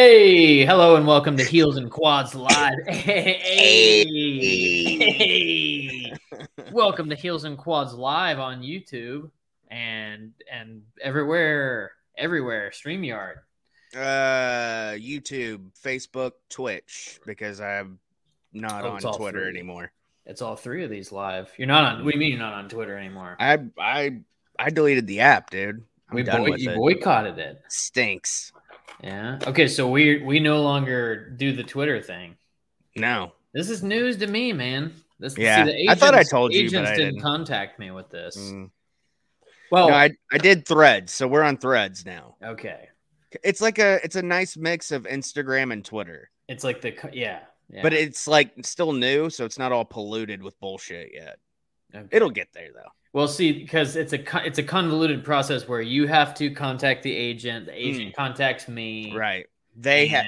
Hey, hello and welcome to Heels and Quads Live. Hey, hey. welcome to Heels and Quads Live on YouTube and and everywhere, everywhere. Streamyard. Uh, YouTube, Facebook, Twitch, because I'm not Oh, on Twitter three. anymore. It's all three of these live. You're not on. What do you mean you're not on Twitter anymore? I I I deleted the app, dude. I'm we boy- you it. boycotted it. Stinks. Yeah. Okay, so we we no longer do the Twitter thing. No. This is news to me, man. This, Yeah, the I thought I told you, but Agents I didn't, didn't. contact me with this. Mm. Well, No, I I did Threads, so we're on Threads now. okay. It's like a it's a nice mix of Instagram and Twitter, It's like the yeah, yeah. but it's like still new, so it's not all polluted with bullshit yet. Okay. It'll get there though. Well see because it's a it's a convoluted process where you have to contact the agent. The agent contacts me. Mm. Right. They have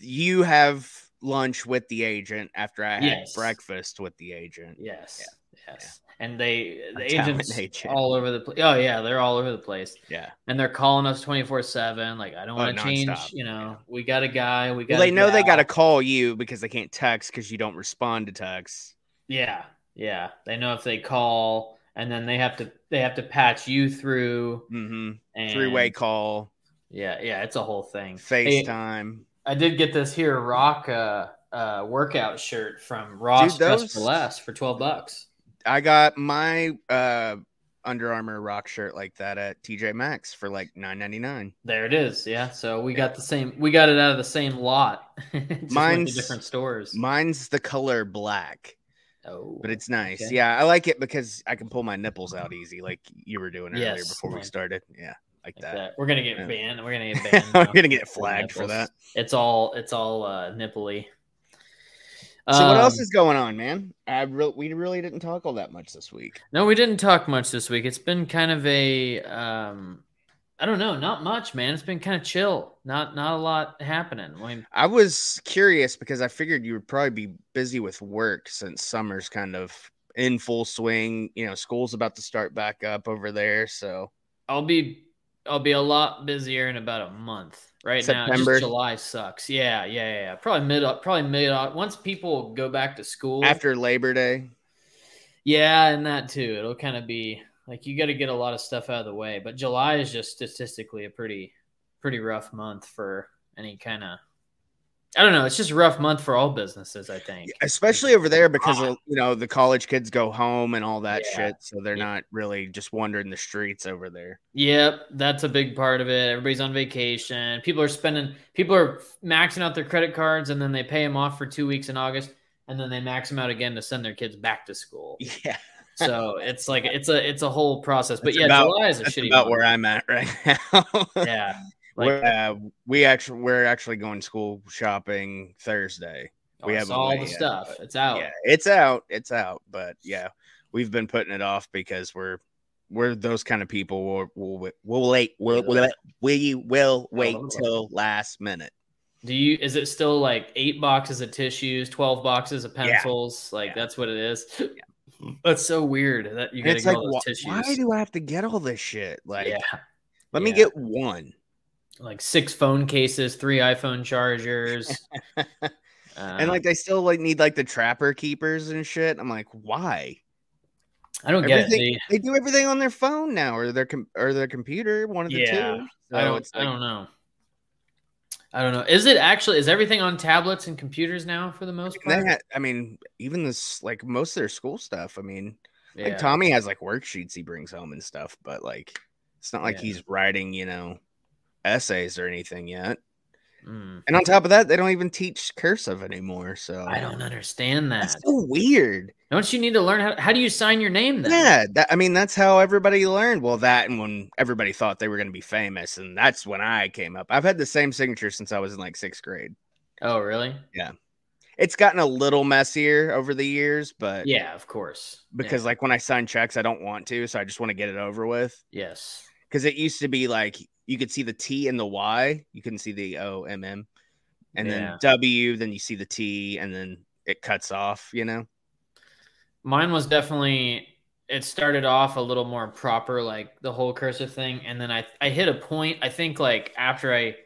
you have lunch with the agent after I had Yes. breakfast with the agent. Yes. Yes. And they the agents agent. all over the place. Oh yeah, they're all over the place, Yeah. and they're calling us twenty four seven. Like I don't Oh, want to change. You know, we got a guy. We got. Well, they know they got to call you because they can't text because you don't respond to texts. Yeah, yeah. They know if they call, and then they have to they have to patch you through. Mm-hmm. Three way call, Yeah, yeah. It's a whole thing. Hey, FaceTime. I did get this here rock uh, uh, workout shirt from Ross Dude, Dress for Less for twelve bucks. I got my uh Under Armour rock shirt like that at TJ Maxx for like nine ninety nine. There it is. Yeah. So we got the same. We got it out of the same lot. Just went to Mine's- different stores. Mine's the color black, oh, but it's nice. Okay. Yeah, I like it because I can pull my nipples out easy, like you were doing earlier Yes, before we started. Yeah, like like that. that. We're gonna get Yeah. banned. We're gonna get banned. I'm now gonna get flagged for that. It's all. It's all uh, nipply. So what else Um, is going on, man? I re- we really didn't talk all that much this week. No, we didn't talk much this week. It's been kind of a um I don't know, not much, man. It's been kind of chill. Not not a lot happening. I mean, I was curious because I figured you would probably be busy with work since summer's kind of in full swing. You know, school's about to start back up over there. So I'll be I'll be a lot busier in about a month. Right now, September. just July sucks. Yeah, yeah, yeah. Probably mid up. probably mid once people go back to school. after Labor Day, Yeah, and that too. It'll kind of be like you got to get a lot of stuff out of the way. But July is just statistically a pretty pretty rough month for any kind of I don't know. It's just a rough month for all businesses, I think. especially over there because of, you know the college kids go home and all that Yeah. shit, so they're Yeah. not really just wandering the streets over there. Yep, that's a big part of it. Everybody's on vacation. People are spending. People are maxing out their credit cards, and then they pay them off for two weeks in August, and then they max them out again to send their kids back to school. Yeah, So it's like it's a it's a whole process. But That's yeah, about- July is a that's shitty. about month. where I'm at right now. Yeah, like We're, uh, we actually we're actually going school shopping Thursday. we we haven't all the stuff. It's out. Yeah, it's out. It's out. But yeah, we've been putting it off because we're we're those kind of people. We'll we'll, we'll wait. We'll, we'll, we will wait till last minute. Do you? Is it still like eight boxes of tissues, twelve boxes of Yeah. pencils? Like Yeah. that's what it is. That's so weird that you got to it's get like, all those wh- tissues. why do I have to get all this shit? Like, yeah, let me get one. like six phone cases, three iPhone chargers, and Uh, like, they still like need like the trapper keepers and shit. I'm like, why? I don't get it. They- They do everything on their phone now, or their com- or their computer, one of the Yeah, two. I don't. it's I don't know. I don't know. Is it actually? Is everything on tablets and computers now for the most part? ha- I mean, even this like most of their school stuff. I mean, Yeah. like Tommy has like worksheets he brings home and stuff, but like it's not like Yeah. he's writing, you know, essays or anything yet. Mm. And on top of that, they don't even teach cursive anymore. So I don't understand That's that. so weird. Don't you need to learn how? How do you sign your name then? Yeah, that, I mean that's how everybody learned. Well, that and when everybody thought they were going to be famous, and that's when I came up. I've had the same signature since I was in like sixth grade. Oh, really? Yeah, it's gotten a little messier over the years, but Yeah, of course. because Yeah. like when I sign checks, I don't want to, so I just want to get it over with. yes. Because it used to be like you could see the T and the Y, you couldn't see the O M M, and Yeah. then W, then you see the T, and then it cuts off. You know? Mine was definitely it started off a little more proper, like the whole cursive thing, and then I I hit a point. I think like after I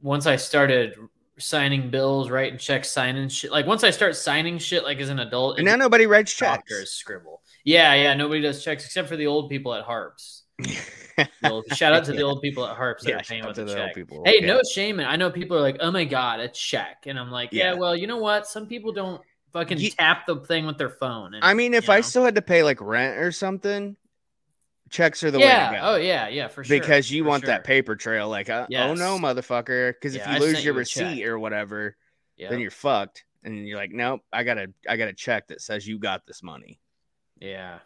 once I started signing bills, writing checks, signing shit. Like once I start signing shit, like as an adult, And now nobody writes checks. scribble. Yeah, yeah. Nobody does checks except for the old people at Harps. Old- shout out to the old people at Harps that Yeah, are paying with a to the old check. people. Hey, Yeah. no shame. I know people are like, "Oh my god, a check," and I'm like, "Yeah, Yeah. well, you know what? Some people don't fucking Ye- tap the thing with their phone." And, I mean, if you I know. still had to pay like rent or something, checks are the yeah, way to go. oh yeah, yeah, for sure. because you for want that paper trail, like, uh, oh no, Yes. motherfucker. Because Yeah, if I you lose your you a receipt or whatever, Yeah, then you're fucked. And you're like, nope, I gotta, I got to check that says you got this money. yeah.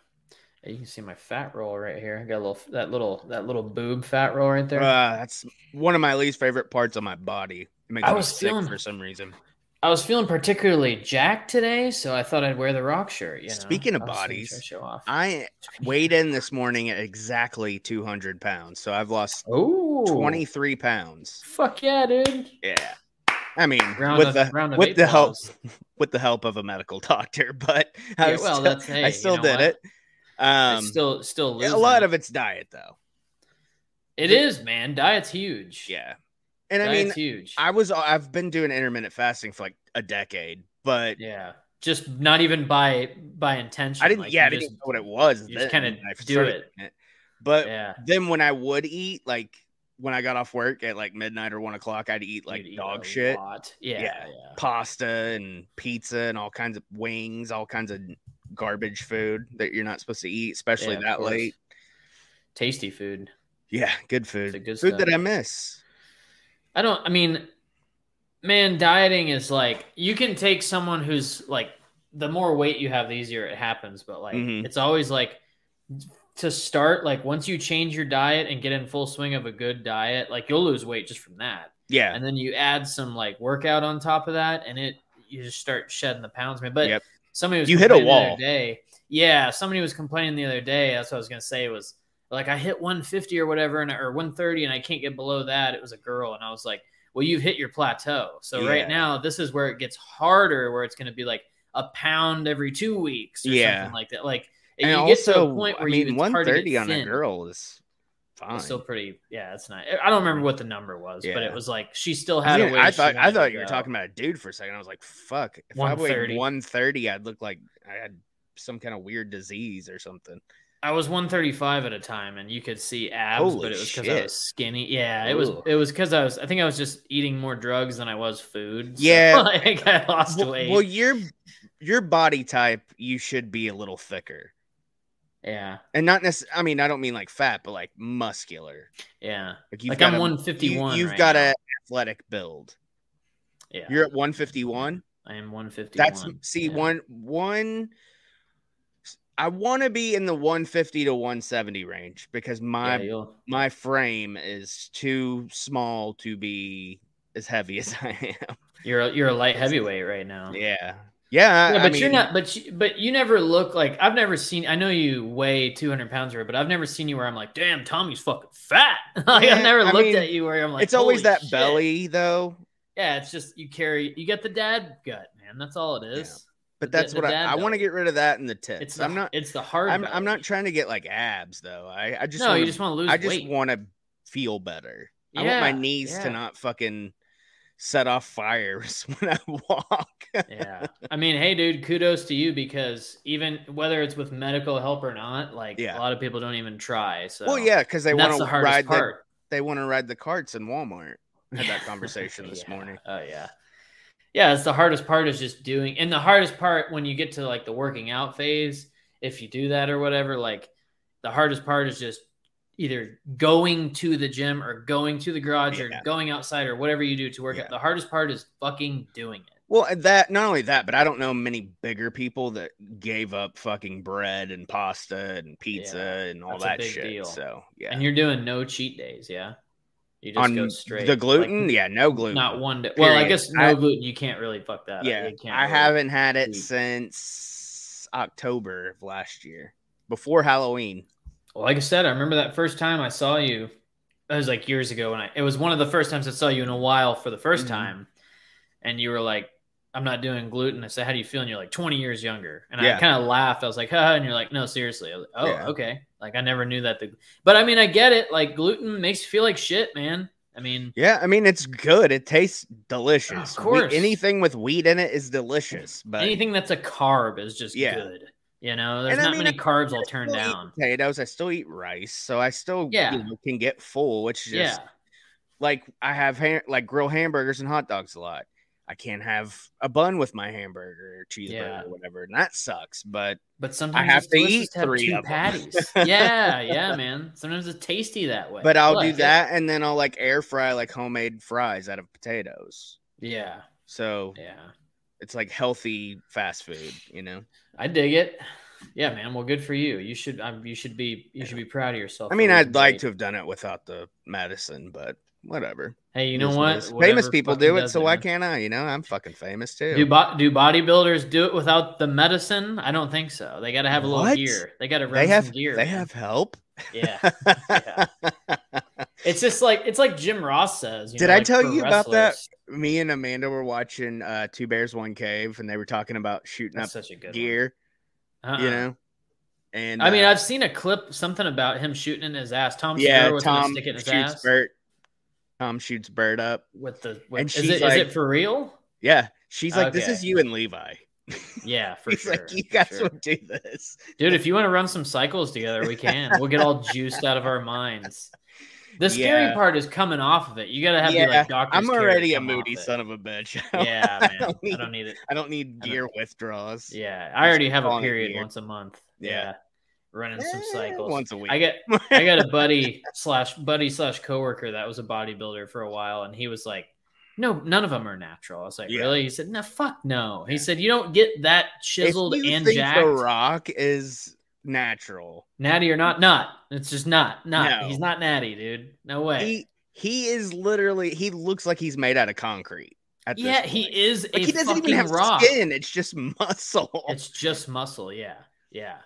You can see my fat roll right here. I got a little that little that little boob fat roll right there. Uh, that's one of my least favorite parts of my body. It makes I me was sick feeling- for some reason. I was feeling particularly jacked today, so I thought I'd wear the rock shirt. You know? Speaking of I bodies, show off. I weighed in this morning at exactly 200 pounds, so I've lost Oh, 23 pounds. Fuck yeah, dude. Yeah, I mean, Round with of, the with the help balls. with the help of a medical doctor, but I Yeah, was well, still, that's hey, I you know did what? it. Um, It's still still a lot of it's diet though. it is, man. Diet's huge. Yeah, and I mean, huge. I was I've been doing intermittent fasting for like a decade, but yeah, just not even by by intention. I didn't. like, yeah, I didn't just- know what it was. you just kinda do started it. But Yeah, then when I would eat, like when I got off work at like midnight or one o'clock, I'd eat like you'd dog a shit. Yeah, Yeah. yeah, pasta and pizza and all kinds of wings, all kinds of garbage food that you're not supposed to eat, especially Yeah, that late. Tasty food. Yeah, good food. good food that. I miss. I don't. I mean, man, dieting is like you can take someone who's like the more weight you have, the easier it happens. But like, Mhm. it's always like to start. Like once you change your diet and get in full swing of a good diet, like you'll lose weight just from that. Yeah, And then you add some like workout on top of that, and it you just start shedding the pounds, man. But Yep. somebody was You hit a complaining the other wall. day. Yeah, somebody was complaining the other day. That's what I was gonna say was like I hit 150 or whatever, and or 130, and I can't get below that. It was a girl, and I was like, "Well, you've hit your plateau." So Yeah. right now, this is where it gets harder, where it's gonna be like a pound every two weeks, or Yeah. something like that. Like and you also, get to a point where I mean, you, it's one hard to get thirty on a girl is fine. It's still pretty. Yeah, it's not. I don't remember what the number was, but it was like she still had a mean, way. I thought I thought you were talking about a dude for a second. I was like, fuck. If I 130. weighed one thirty, I'd look like I had some kind of weird disease or something. I was 135 at a time, and you could see abs, Holy but it was because I was skinny. Yeah, it was. It was because I was. I think I was just eating more drugs than I was food. so, Yeah. like I lost Well, weight. well, your your body type, you should be a little thicker, yeah, and not necessarily. I mean, I don't mean like fat, but like muscular. yeah, Like, like I'm a- 151. You, have right got now. a athletic build. Yeah, You're at one fifty one. I am 151. That's see yeah. one one. I want to be in the 150 to 170 range because my Yeah, my frame is too small to be as heavy as I am. you're a, you're a light heavyweight right now. Yeah. Yeah. Yeah, I but you're not. But you, but you never look like I've never seen. I know you weigh 200 pounds, or but I've never seen you where I'm like, damn, Tommy's fucking fat. like Yeah, I've never I looked mean, at you where I'm like, it's always that shit." belly though. Yeah, it's just you carry. You get the dad gut, man. That's all it is. But that's the what I, I want to get rid of that in the tits. It's the, I'm not It's the hard. I'm, I'm not trying to get like abs though. I, I just no, wanna, you just want to lose I just want to feel better. I want my knees yeah. to not fucking set off fires when I walk. yeah, I mean, hey, dude, kudos to you because even whether it's with medical help or not, like Yeah. a lot of people don't even try. So well, yeah, because they want to the ride the, part. they want to ride the carts in Walmart. I had that conversation this Yeah. morning. Oh yeah. Yeah, it's the hardest part is just doing and the hardest part when you get to like the working out phase, if you do that or whatever, like the hardest part is just either going to the gym or going to the garage Yeah. or going outside or whatever you do to work Yeah. out. The hardest part is fucking doing it. Well, that not only that, but I don't know many bigger people that gave up fucking bread and pasta and pizza Yeah, and all that's that shit. deal. So yeah, And you're doing no cheat days, yeah? You just on go straight. the gluten, like, yeah, no gluten. Not one day. Well, I guess no I- gluten. You can't really fuck that. up. yeah, You can't I really- haven't had it eat. since October of last year, before Halloween. Well, like I said, I remember that first time I saw you. It was like years ago when I. It was one of the first times I saw you in a while for the 1st Mhm. time, and you were like, "I'm not doing gluten." I said, "How do you feel?" And you're like 20 years younger, and Yeah. I kind of laughed. I was like, "Haha," and you're like, "No, seriously." I was like, oh, Yeah. okay. Like I never knew that. The, but I mean, I get it. Like gluten makes you feel like shit, man. I mean, Yeah, I mean it's good. It tastes delicious. Of course. Wheat- anything with wheat in it is delicious. But anything that's a carb is just Yeah. good. You know, there's And I not mean, many carbs I'll turn down. potatoes. I still eat rice, so I still Yeah. you know, can get full. Which is just Yeah. like I have ha- like grill hamburgers and hot dogs a lot. I can't have a bun with my hamburger or cheeseburger Yeah. or whatever, and that sucks. But But sometimes I have to eat to have three two patties. yeah, yeah, man. Sometimes it's tasty that way. but I'll like do it. that, and then I'll like air fry like homemade fries out of potatoes. Yeah, So yeah. it's like healthy fast food, you know. I dig it. Yeah, man. Well, good for you. You should. Um, you should be. You should be proud of yourself. I mean, I'd like to have done it without the medicine, but whatever. Hey, you know what? Famous people do it, so why can't I? You know, I'm fucking famous too. Do bo- do bodybuilders do it without the medicine? I don't think so. They got to have a little What? gear. They got to run they have some gear. they man. have help. Yeah. It's just like it's like Jim Ross says. you Did know, I like tell you about that? Me and Amanda were watching uh Two Bears One Cave, and they were talking about shooting That's up such a good gear. One. You Uh-uh. know, and I mean, uh, I've seen a clip, something about him shooting in his ass. Tom yeah, Segura was gonna Tom stick it in his ass Bert. Tom shoots Bert up. with the. And With, is, she's it, is like- it for real? Yeah, she's like, "This is you and Levi." Yeah, for He's sure. like, "You guys sure. would do this." Dude, if you want to run some cycles together, we can. We'll get all juiced out of our minds. The scary Yeah. part is coming off of it. You got to have yeah, the like doctor's I'm already a moody son of a bitch. Yeah, man. don't I don't need it. I don't need I don't- gear withdrawals. Yeah, I already have a period once a month. Yeah. Yeah, running some Eh, cycles. once a week. I get I got a buddy slash buddy slash coworker that was a bodybuilder for a while, and he was like, "No, none of them are natural." I was like, Yeah. "Really?" He said, "No, fuck no." He said, "You don't get that chiseled and jacked, The Rock is natural. natty or not, not. It's just not, not. No. He's not natty, dude. No way." He he is literally he looks like he's made out of concrete. Yeah, he is Like he doesn't even have rock. skin. It's just muscle. It's just muscle. Yeah, yeah.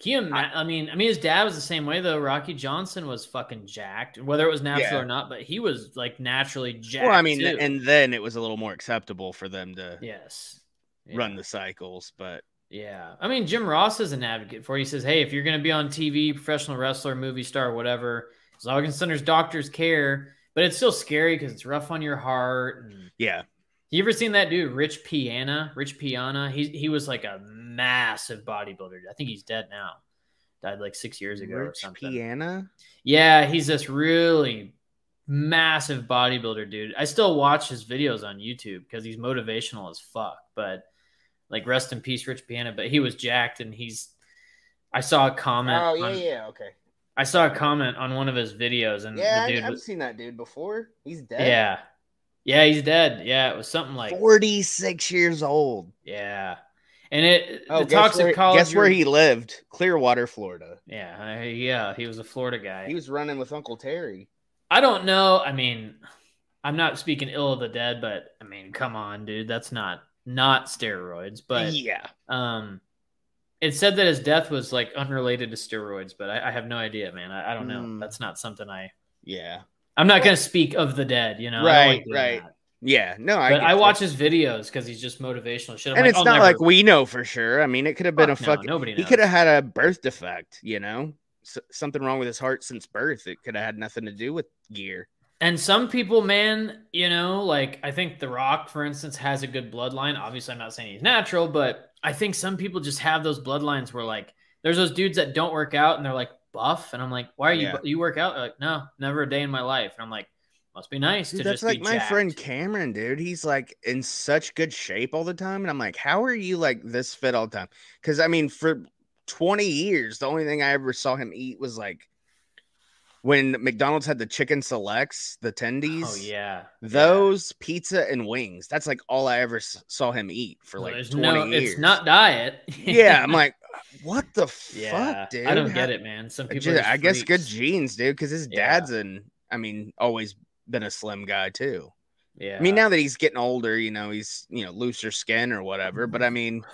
Can you ima- I, mean, I mean, his dad was the same way though. Rocky Johnson was fucking jacked, whether it was natural Yeah. or not. But he was like naturally jacked. well, I mean, too. and then it was a little more acceptable for them to yes, run Yeah. the cycles. But Yeah. I mean, Jim Ross is an advocate for it. He says, hey, if you're going to be on TV, professional wrestler, movie star, whatever, as long as there's doctors care, but it's still scary because it's rough on your heart. And yeah, you ever seen that dude, Rich Piana? Rich Piana? He, he was like a massive bodybuilder. I think he's dead now. Died like six years ago or something. Rich. Piana. Yeah, he's this really massive bodybuilder dude. I still watch his videos on YouTube because he's motivational as fuck. But like, rest in peace, Rich Piana. But he was jacked, and he's. I saw a comment. Oh yeah, on- yeah, okay. I saw a comment on one of his videos, and Yeah, the dude I, I've was. seen that dude before. He's dead. Yeah, yeah, he's dead. Yeah, it was something like. forty six years old. Yeah, and it Oh, the toxic where, college. guess where he lived? Clearwater, Florida. Yeah, yeah, he was a Florida guy. He was running with Uncle Terry. I don't know. I mean, I'm not speaking ill of the dead, but I mean, come on, dude. That's not not steroids. But yeah, um, it said that his death was like unrelated to steroids, but I, I have no idea, man. I, I don't know. Hmm. That's not something I. yeah, I'm not gonna speak of the dead, you know. Right, like right. that. Yeah. No, I. But I watch his videos because he's just motivational shit. I'm and like, it's I'll not never- like we know for sure. I mean, it could have been a Fuck no, fucking. nobody He could have had a birth defect. You know, S- something wrong with his heart since birth. It could have had nothing to do with gear. And some people, man, you know, like I think The Rock, for instance, has a good bloodline. Obviously, I'm not saying he's natural, but I think some people just have those bloodlines where, like, there's those dudes that don't work out and they're like buff, and I'm like, why are you? Yeah. You work out? They're like, no, never a day in my life. And I'm like, must be nice Dude, to that's just like my jacked. friend Cameron, dude. He's like in such good shape all the time. And I'm like, how are you like this fit all the time? Because I mean, for 20 years, the only thing I ever saw him eat was like when McDonald's had the chicken selects, the oh, tendies. Oh yeah, Those pizza and wings. That's like all I ever s- saw him eat for Well, like 20 no, years. it's not diet. yeah, I'm like, what the yeah, fuck, dude? I don't How- get it, man. Some uh, people, ju- just I guess good genes, dude, because his Yeah. dad's an, I mean, always been a slim guy too. Yeah, I mean, now that he's getting older, you know, he's you know looser skin or whatever. But I mean,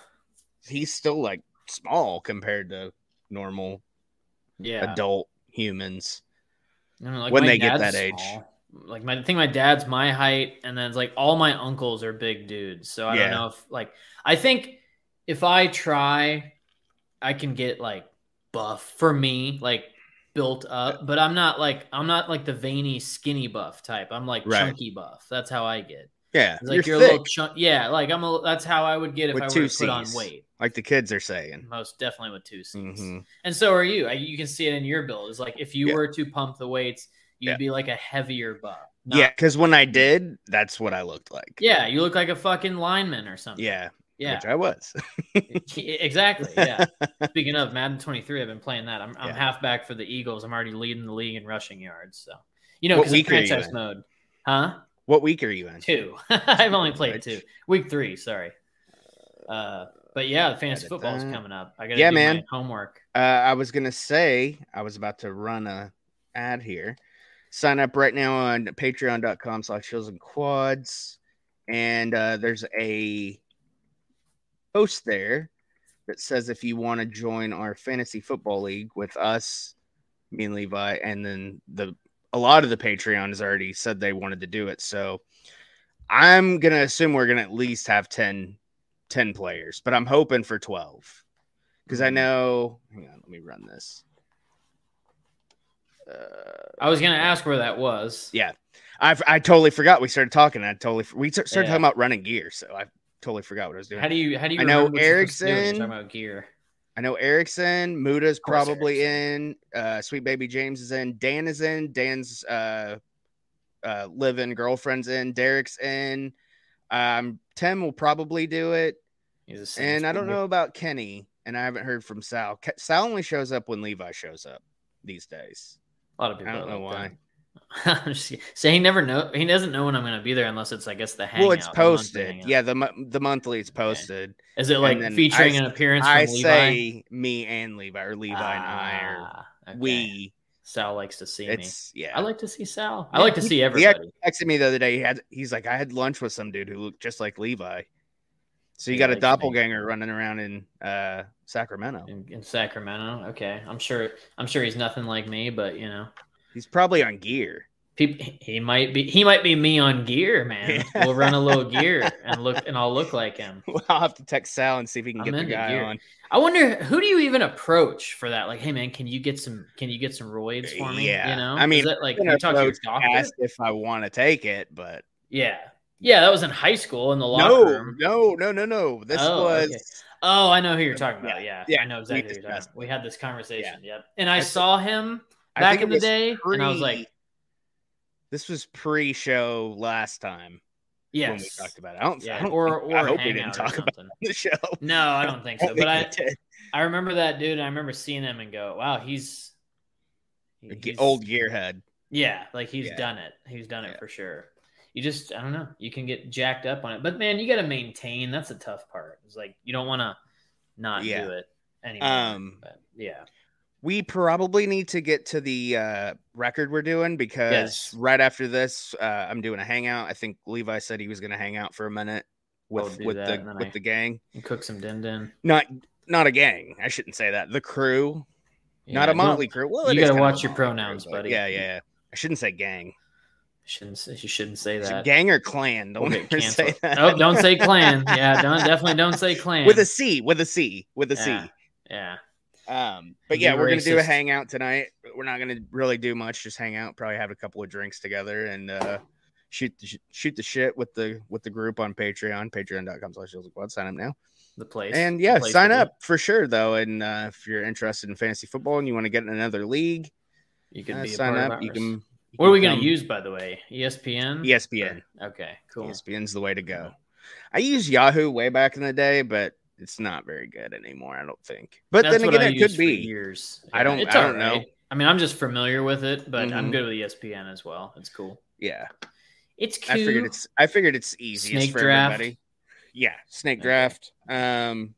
he's still like small compared to normal yeah, adult humans. I don't know, like, when they get that age. Like my, I think my dad's my height, and then it's like all my uncles are big dudes. So I Yeah. don't know if like I think if I try, I can get like buff for me. Like built up, but I'm not like I'm not like the veiny skinny buff type. I'm like Right. chunky buff. That's how I get. Yeah, It's like you're, you're, a little chunk. Yeah, like I'm a. That's how I would get if With I were to put on weight. like the kids are saying. Most definitely with two C's. Mhm. And so are you. You can see it in your build. It's like if you Yeah. were to pump the weights, you'd Yeah. be like a heavier buff. Not- Yeah, because when I did, that's what I looked like. Yeah, you look like a fucking lineman or something. Yeah, Yeah. which I was. exactly. Yeah. Speaking of Madden 23, I've been playing that. I'm, I'm Yeah. halfback for the Eagles. I'm already leading the league in rushing yards. So, you know, because week are you franchise mode. Huh? what week are you in? Two. I've only played two. Week three, sorry. Uh, but yeah, the fantasy football is coming up. I got to Yeah, do man. my homework. Uh, I was gonna say I was about to run a ad here. Sign up right now on patreon.com slash Heels and Quads. And uh, there's a post there that says if you want to join our fantasy football league with us, me and Levi, and then the a lot of the Patreons already said they wanted to do it. So I'm gonna assume we're gonna at least have 10, 10 players, but I'm hoping for 12 because I Mhm. know. Hang on, let me run this. Uh, I was going to ask where that was. yeah, I I totally forgot we started talking. I totally we started Yeah. talking about running gear, so I totally forgot what I was doing. How do you, how do you I know remember what you're supposed to do when you're Erickson- talking about gear? I know Erickson, Muda's probably in. Uh, Sweet Baby James is in. Dan is in. Dan's uh, uh, living girlfriend's in. Derek's in. Um, Tim will probably do it, He's a and I don't know about Kenny. And I haven't heard from Sal. Sal only shows up when Levi shows up these days. A lot of people I don't know like why. that. I'm just kidding. so he never know he doesn't know when I'm going to be there unless it's I guess the hangout. well, it's posted. hangout. Yeah, the the monthly it's posted. Is it like featuring I- an appearance from I Levi? say me and Levi, or Levi and I, or Ah, okay. we. Sal likes to see me. Yeah. I like to see Sal. I like to he- see he everybody. had- texted me the other day. He had he's like, I had lunch with some dude who looked just like Levi. So you He got a likes me. doppelganger running around in uh, Sacramento. in, in Sacramento. Okay, I'm sure. I'm sure he's nothing like me, but you know, He's probably on gear. people. He might be. He might be me on gear, man. Yeah. We'll run a little gear and look, and I'll look like him. I'll have to text Sal and see if he can I'm get the guy gear. on. I wonder who do you even approach for that? Like, hey man, can you get some? Can you get some roids for me? Yeah. you know. I mean, Is that like you talk to your doctor? Ask if I want to take it, but Yeah, yeah. That was in high school in the locker no, room. no, no, no, no. This Oh, was okay. Oh, I know who you're talking about. Yeah, Yeah, I know we exactly who you're talking about. We had this conversation. Yeah. Yep. And I saw him back in the day, and I was like, this was pre-show last time yes. when we talked about it. I don't, I don't or think- or I hope we didn't talk about the show. No, I don't think so. don't But I think. I remember that dude. And I remember seeing him and go, wow, he's, he's old gearhead. Yeah, like he's Yeah. done it. He's done it Yeah. for sure. You just I don't know. You can get jacked up on it, but man, you got to maintain. That's a tough part. It's like you don't want to not Yeah. do it anymore. Um, but yeah, We probably need to get to the uh, record we're doing because Yes. right after this, uh, I'm doing a hangout. I think Levi said he was going to hang out for a minute with with that, the with I- the gang. and cook some din din. Not not a gang. I shouldn't say that. The crew, Yeah, not a motley crew. Well, you gotta watch your pronouns, crew, buddy. Yeah, yeah. yeah. I shouldn't say gang. Shouldn't say, you shouldn't say that. gang or clan? Don't get ever say that. Oh, don't say clan. Yeah, don't definitely don't say clan. with a C. With a C. With a C. yeah, yeah. Um, but Be yeah, we're gonna do a hangout tonight. We're not gonna really do much, just hang out, probably have a couple of drinks together and uh shoot the, sh- shoot the shit with the with the group on Patreon, patreon.com slash Heels and Quads. Sign up now. The place And yeah, place sign to be. up for sure though. And uh if you're interested in fantasy football and you want to get in another league, You can uh, be a sign part up. of You can you What are we gonna use, by the way? ESPN. ESPN. Okay, cool. ESPN's the way to go. I used Yahoo way back in the day, but it's not very good anymore, I don't think. But That's then again, I it could be. years. I don't- I don't alright. know. I mean, I'm just familiar with it, but I'm Mhm. good with ESPN as well. It's cool. Yeah. It's cute. I figured it's I figured it's easiest Snake for draft? everybody. Yeah, snake Okay. draft. Um,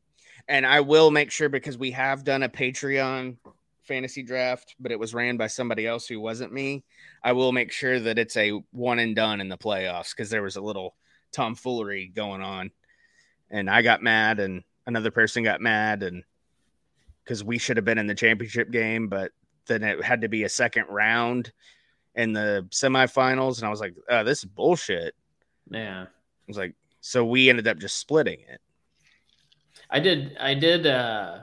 and I will make sure because we have done a Patreon fantasy draft, but it was ran by somebody else who wasn't me. I will make sure that it's a one and done in the playoffs because there was a little tomfoolery going on, and I got mad, and another person got mad, and because we should have been in the championship game, but then it had to be a second round in the semifinals, and I was like, oh, "This is bullshit." yeah. I was like, so we ended up just splitting it. I did. I did. uh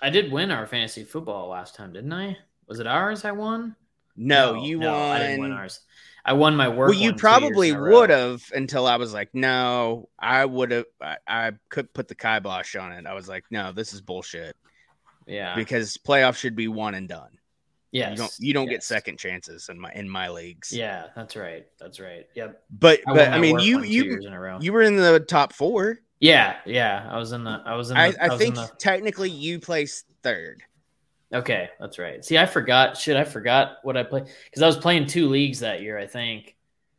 I did win our fantasy football last time, didn't I? Was it ours? I won. No, you no, won. I didn't win ours. I won my work. well, you one two years probably in a row. would have until I was like, no, I would have. I, I could put the kibosh on it. I was like, no, this is bullshit Yeah. because playoffs should be one and done. Yes. You don't you don't get second chances in my in my leagues. Yeah, that's right. That's right. Yep. but I but I mean you you years in a row. you were in the top four. yeah, yeah. I was in the. I was in. The, I, I was think In the, technically you placed third. Okay, that's right. See, I forgot. Shit, I forgot what I played because I was playing two leagues that year. I think.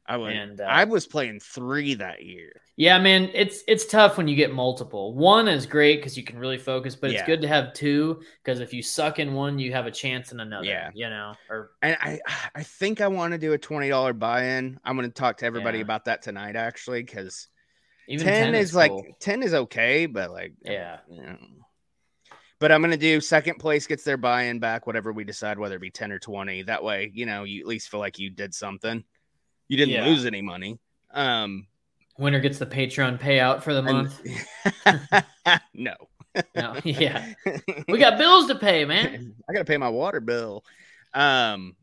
I was And, uh, I was playing three that year. Yeah, man, it's it's tough when you get multiple. One is great because you can really focus, but it's Yeah. good to have two because if you suck in one, you have a chance in another. Yeah. you know, or And I I think I want to do a twenty dollar buy in. I'm going to talk to everybody Yeah. about that tonight actually because even ten, is, like cool. ten is okay, but like yeah, you know. But I'm gonna do second place gets their buy in back, whatever we decide, whether it be ten or twenty. That way, you know, you at least feel like you did something. You didn't Yeah. lose any money. Um, winner gets the Patreon payout for the month. and- no, no, yeah, we got bills to pay, man. I gotta pay my water bill. Um,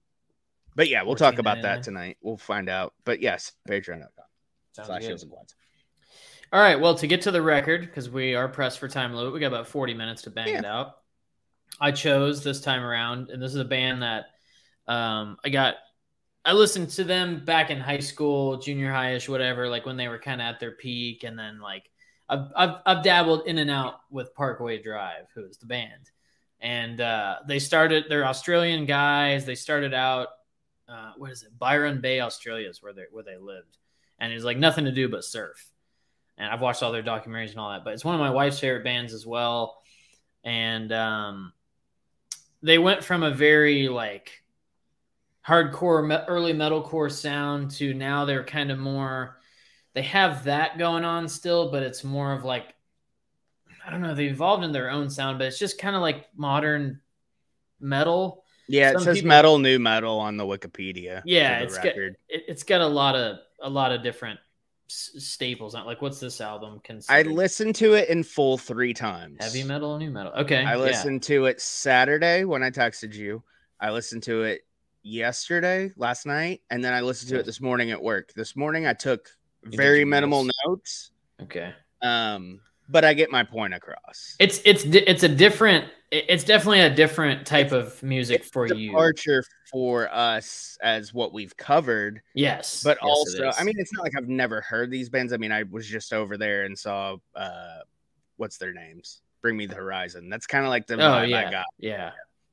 but yeah, we'll talk about that tonight. We'll find out. But yes, patreon.com Sounds slash good. Heels and Quads. All right, well, to get to the record, because we are pressed for time limit, we got about 40 minutes to bang Yeah. it out. I chose this time around, and this is a band that um, I got. I listened to them back in high school, junior highish, whatever, like when they were kind of at their peak, and then like I've, I've I've dabbled in and out with Parkway Drive, who is the band, and uh, they started. They're Australian guys. They started out. Uh, what is it? Byron Bay, Australia is where they where they lived, and it's like nothing to do but surf and I've watched all their documentaries and all that. But it's one of my wife's favorite bands as well. And um, they went from a very like hardcore, me- early metalcore sound to now they're kind of more. They have that going on still, but it's more of like I don't know. They evolved in their own sound, but it's just kind of like modern metal. Yeah, it says people- metal nu metal on the Wikipedia. Yeah, the it's got, it, it's got a lot of a lot of different s- staples on. Like, what's this album I listened to it in full three times. Heavy metal, nu metal. Okay. I yeah. listened to it Saturday when I texted you. I listened to it yesterday, last night, and then I listened to it this morning at work. This morning I took very minimal notes. notes, Okay. um, but I get my point across. It's it's it's a different. It- It's definitely a different type of music It's for you. departure for us as what we've covered, Yes. but yes, also. I mean, it's not like I've never heard these bands. I mean, I was just over there and saw uh, what's their names? Bring Me the Horizon. That's kind of like the oh vibe yeah, I got. yeah,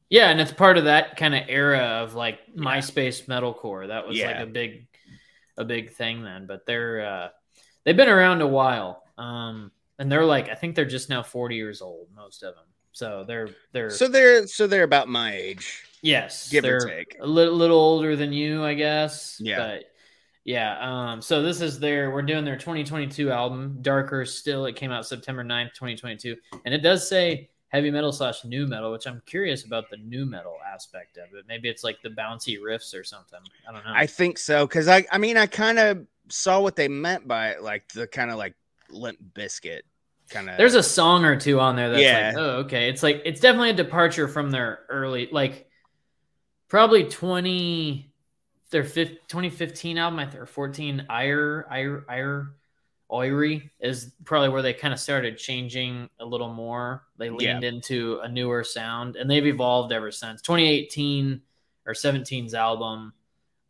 yeah, and it's part of that kind of era of like MySpace metalcore. That was like a big, a big thing then. But they're uh, they've been around a while, um, and they're like I think they're just now forty years old, most of them. So they're they're So they're so they're about my age. Yes, Give or take. a little, little older than you, I guess. Yeah. but yeah. Um, so this is their we're doing their 2022 album, Darker Still. It came out September 9th, 2022, and it does say heavy metal slash nu metal, which I'm curious about the nu metal aspect of it. Maybe it's like the bouncy riffs or something. I don't know. I think so because I I mean I kind of saw what they meant by it, like the kind of like Limp Bizkit kind of. There's a song or two on there that's Yeah. like, oh, okay. It's like it's definitely a departure from their early, like probably 20 their fif- 2015 album, I think, or 14 Ire Ire Ire Oiri is probably where they kind of started changing a little more. They Yeah. leaned into a newer sound, and they've evolved ever since. 2018 or 17's album,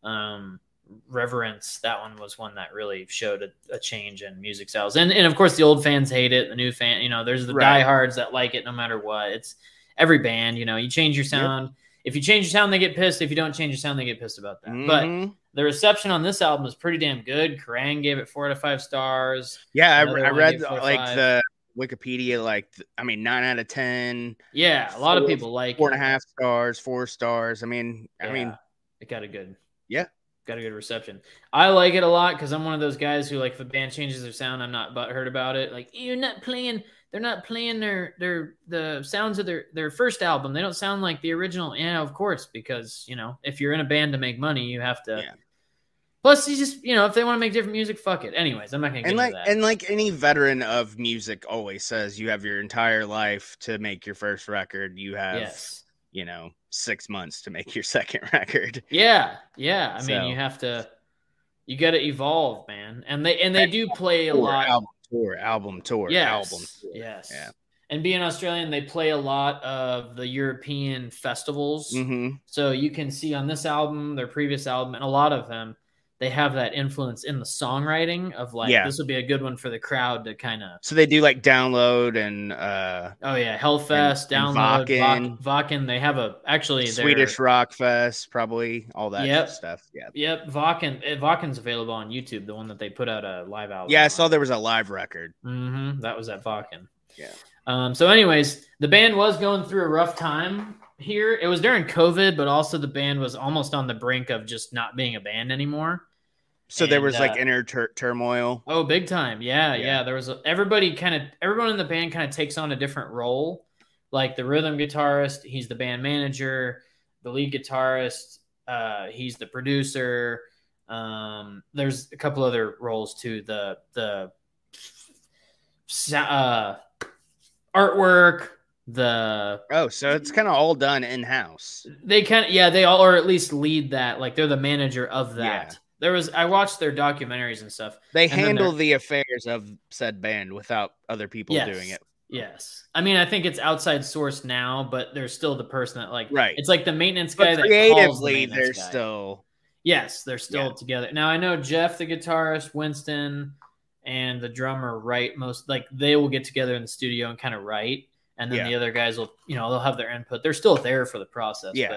um, Reverence, that one was one that really showed a, a change in music styles. And and of course the old fans hate it, the new fan, you know, there's the Right. diehards that like it no matter what. It's every band, you know, you change your sound. If you change your sound, they get pissed. If you don't change your sound, they get pissed about that. But Mhm. the reception on this album is pretty damn good. Kerrang gave it four out of five stars. yeah, I, another I read like five. the Wikipedia, like I mean nine out of ten, Yeah, a lot of people like four and a half stars, four stars. I mean, I mean, it got a good. Yeah. Got a good reception. I like it a lot because I'm one of those guys who like if a band changes their sound, I'm not butthurt about it. Like you're not playing, they're not playing their their the sounds of their their first album. They don't sound like the original. Yeah, of course, because you know if you're in a band to make money, you have to. Yeah. Plus, you just you know if they want to make different music, fuck it. Anyways, I'm not gonna get and like into that. and like any veteran of music always says, you have your entire life to make your first record. You have yes, you know, six months to make your second record. Yeah, yeah. I mean, you have to, you got to evolve, man. And they and they do play a Tour, lot. album tour, album tour, yes, album tour. yes. Yeah. And being Australian, they play a lot of the European festivals. hmm So you can see on this album, their previous album, and a lot of them, they have that influence in the songwriting of like Yeah. this would be a good one for the crowd to kind of. So they do like download and uh Oh yeah, Hellfest, And- and download. Wacken. Wacken. They have a actually Swedish Rock Fest, probably all that Yep. stuff. Yeah. Yep, Wacken. eh, available on YouTube. The one that they put out a live album. Yeah, I saw there was a live record. hmm That was at Wacken. Yeah. Um, so, anyways, the band was going through a rough time here. It was during COVID, but also the band was almost on the brink of just not being a band anymore. So there And, was like uh, inner tur- turmoil. Oh, big time. Yeah, Yeah. yeah. There was a, everybody kind of everyone in the band kind of takes on a different role. Like the rhythm guitarist, he's the band manager. The lead guitarist, uh, he's the producer. Um, there's a couple other roles too. The the uh, artwork, the Oh, so it's kind of all done in house. they kind of yeah they all or at least lead that like they're the manager of that. There was I watched their documentaries and stuff. They And handle the affairs of said band without other people Yes. doing it. Yes. I mean, I think it's outside source now, but there's still the person that like Right. It's like the maintenance guy But that calls the creatively, maintenance they're guy. still yes, they're still Yeah. together. Now I know Jeff, the guitarist, Winston, and the drummer write most like they will get together in the studio and kind of write, and then Yeah. the other guys will you know they'll have their input. They're still there for the process. Yeah.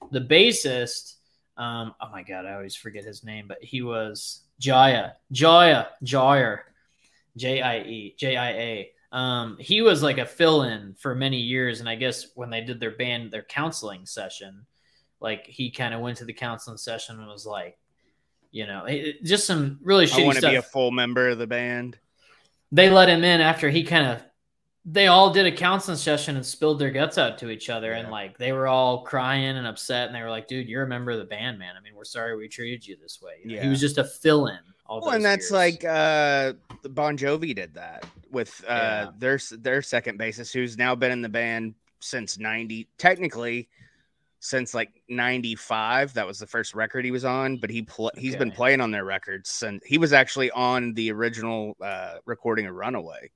But the bassist, um, oh my god, I always forget his name, but he was Jaya, Jaya, Jair, J I E, J I A. Um, he was like a fill-in for many years, and I guess when they did their band, their counseling session, like he kind of went to the counseling session and was like, you know, it- just some really I want to be a full member of the band. they let him in after he kind of they all did a counseling session and spilled their guts out to each other and like they were all crying and upset and they were like dude you're a member of the band man. I mean we're sorry we treated you this way. You know, he was just a fill-in all Well, and that's years. like uh Bon Jovi did that with uh Yeah. their their second bassist who's now been in the band since 90 technically since like 95 that was the first record he was on but he pl- he's been playing on their records since he was actually on the original uh recording of Runaway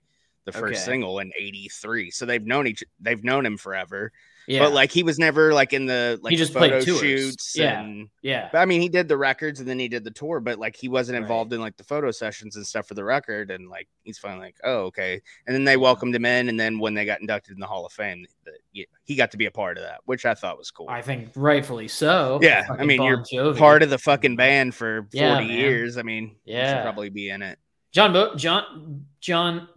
the first Okay. single in 83 so they've known each they've known him forever yeah but like he was never like in the like just photo played tours. shoots Yeah. and yeah but I mean, he did the records and then he did the tour, but like he wasn't Right. involved in like the photo sessions and stuff for the record. And like he's finally like, oh, okay. And then they welcomed him in. And then when they got inducted in the Hall of Fame, the, yeah, he got to be a part of that, which I thought was cool. i think rightfully so Yeah, I mean, you're Jovi. part of the fucking band for 40 Yeah, years. I mean, you should Yeah. probably be in it. john Bo- john john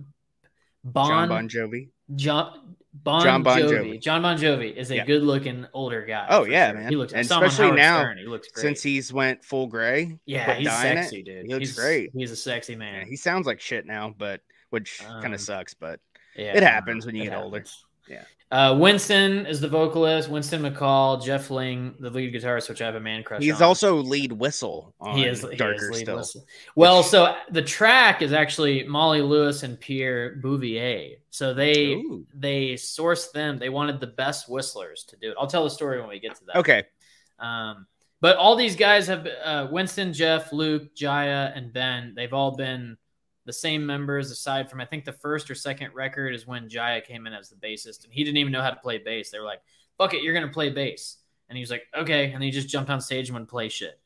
bon John Bon Jovi. john Bon, John Bon Jovi. Jovi. John Bon Jovi is a Yeah. good-looking older guy. Oh, yeah, sure. man. He looks, And saw him on especially now, Stern. He looks great. Since he's went full gray, Yeah, he's dyeing it, sexy, dude. he looks he's, great. He's a sexy man. yeah, he sounds like shit now, but which kind Um, of sucks. But Yeah, it happens when you get older. Yeah. Uh, Winston is the vocalist. Winston McCall, Jeff Ling, the lead guitarist, which I have a man crush on. he's on. also lead whistle on he is he Darker is lead Still. whistle. Well, so the track is actually Molly Lewis and Pierre Bouvier. So they Ooh. they sourced them. They wanted the best whistlers to do it. I'll tell the story when we get to that. Okay. Um, but all these guys have uh, Winston, Jeff, Luke, Jaya, and Ben. They've all been the same members, aside from I think the first or second record is when Jaya came in as the bassist, and he didn't even know how to play bass. They were like, "Fuck it, you're gonna play bass," and he was like, "Okay," and he just jumped on stage and would play shit.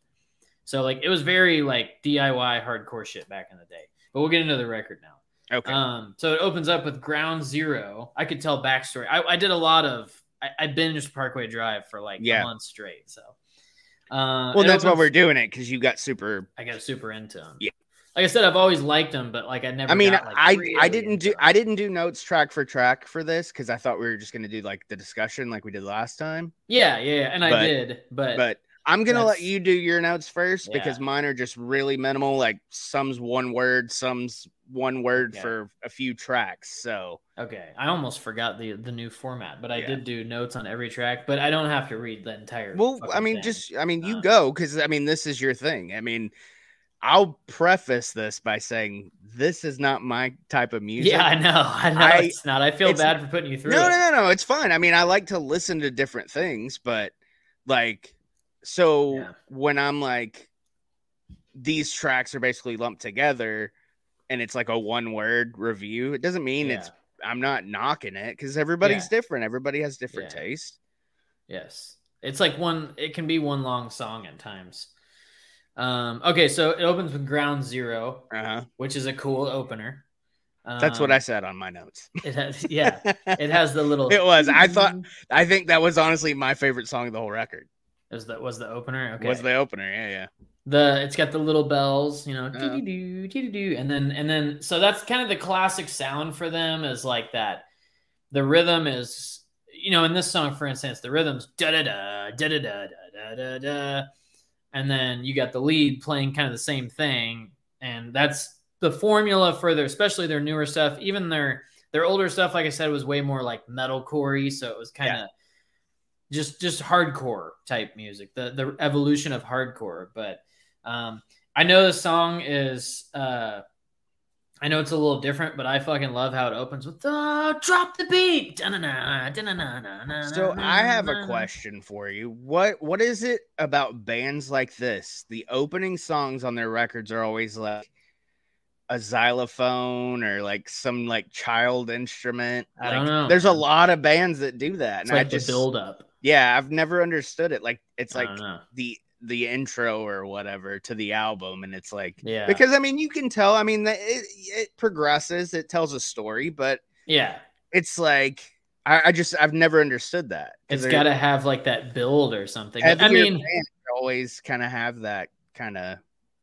So like it was very like DIY hardcore shit back in the day. But we'll get into the record now. Okay. Um, so it opens up with Ground Zero. I could tell backstory. I, I did a lot of. I, I binged Parkway Drive for like Yeah. a month straight. So, uh, well, that's why we're doing it because you got super. I got super into them. Yeah. Like I said, I've always liked them, but like I never. I mean, got, like, I really I didn't do. I didn't do notes track for track for this because I thought we were just gonna do like the discussion like we did last time. Yeah, yeah, yeah, and I did, but, But I'm gonna let you do your notes first because mine are just really minimal. Like some's one word, some's one word Okay. for a few tracks. So okay. I almost forgot the the new format, but I Yeah. did do notes on every track. But I don't have to read the entire. well, I mean, thing. just I mean, you Uh, go because I mean this is your thing. I mean, I'll preface this by saying this is not my type of music. Yeah, I know. I know I- it's not. I feel bad for putting you through No, it. no, no, no. It's fine. I mean, I like to listen to different things, but like, so Yeah. when I'm like, these tracks are basically lumped together, and it's like a one word review. It doesn't mean it's. I'm not knocking it because everybody's different. Everybody has different Yeah. taste. Yes. It's like one it can be one long song at times. Um okay, so it opens with Ground Zero, Uh huh. which is a cool opener. That's what Um, I said on my notes. it has yeah. It has the little It was. I thought. I think that was honestly my favorite song of the whole record. was that was the opener. Okay. Was the opener? Yeah, yeah. the it's got the little bells, you know, Uh-huh. doo doo doo and then and then so that's kind of the classic sound for them is like that. The rhythm is, you know, in this song, for instance, the rhythm's da da da da da da da da da, and then you got the lead playing kind of the same thing, and that's the formula for their, especially their newer stuff. Even their their older stuff, like I said, was way more like metalcore-y, so it was kind of just just hardcore type music, the the evolution of hardcore. But um, I know the song is uh, I know it's a little different, but I fucking love how it opens with the drop the beat. Da-na-na, da-na-na-na-na-na-na-na. So I have a question for you. What what is it about bands like this? The opening songs on their records are always like a xylophone or like some like child instrument. I don't know, There's a lot of bands that do that, It's and like I just build up. yeah, I've never understood it. Like it's like the the intro or whatever to the album, and it's like Yeah. because I mean you can tell. I mean it it progresses, it tells a story, but yeah. it's like I, I just I've never understood that. It's got to have like that build or something. I mean, always kind of have that kind of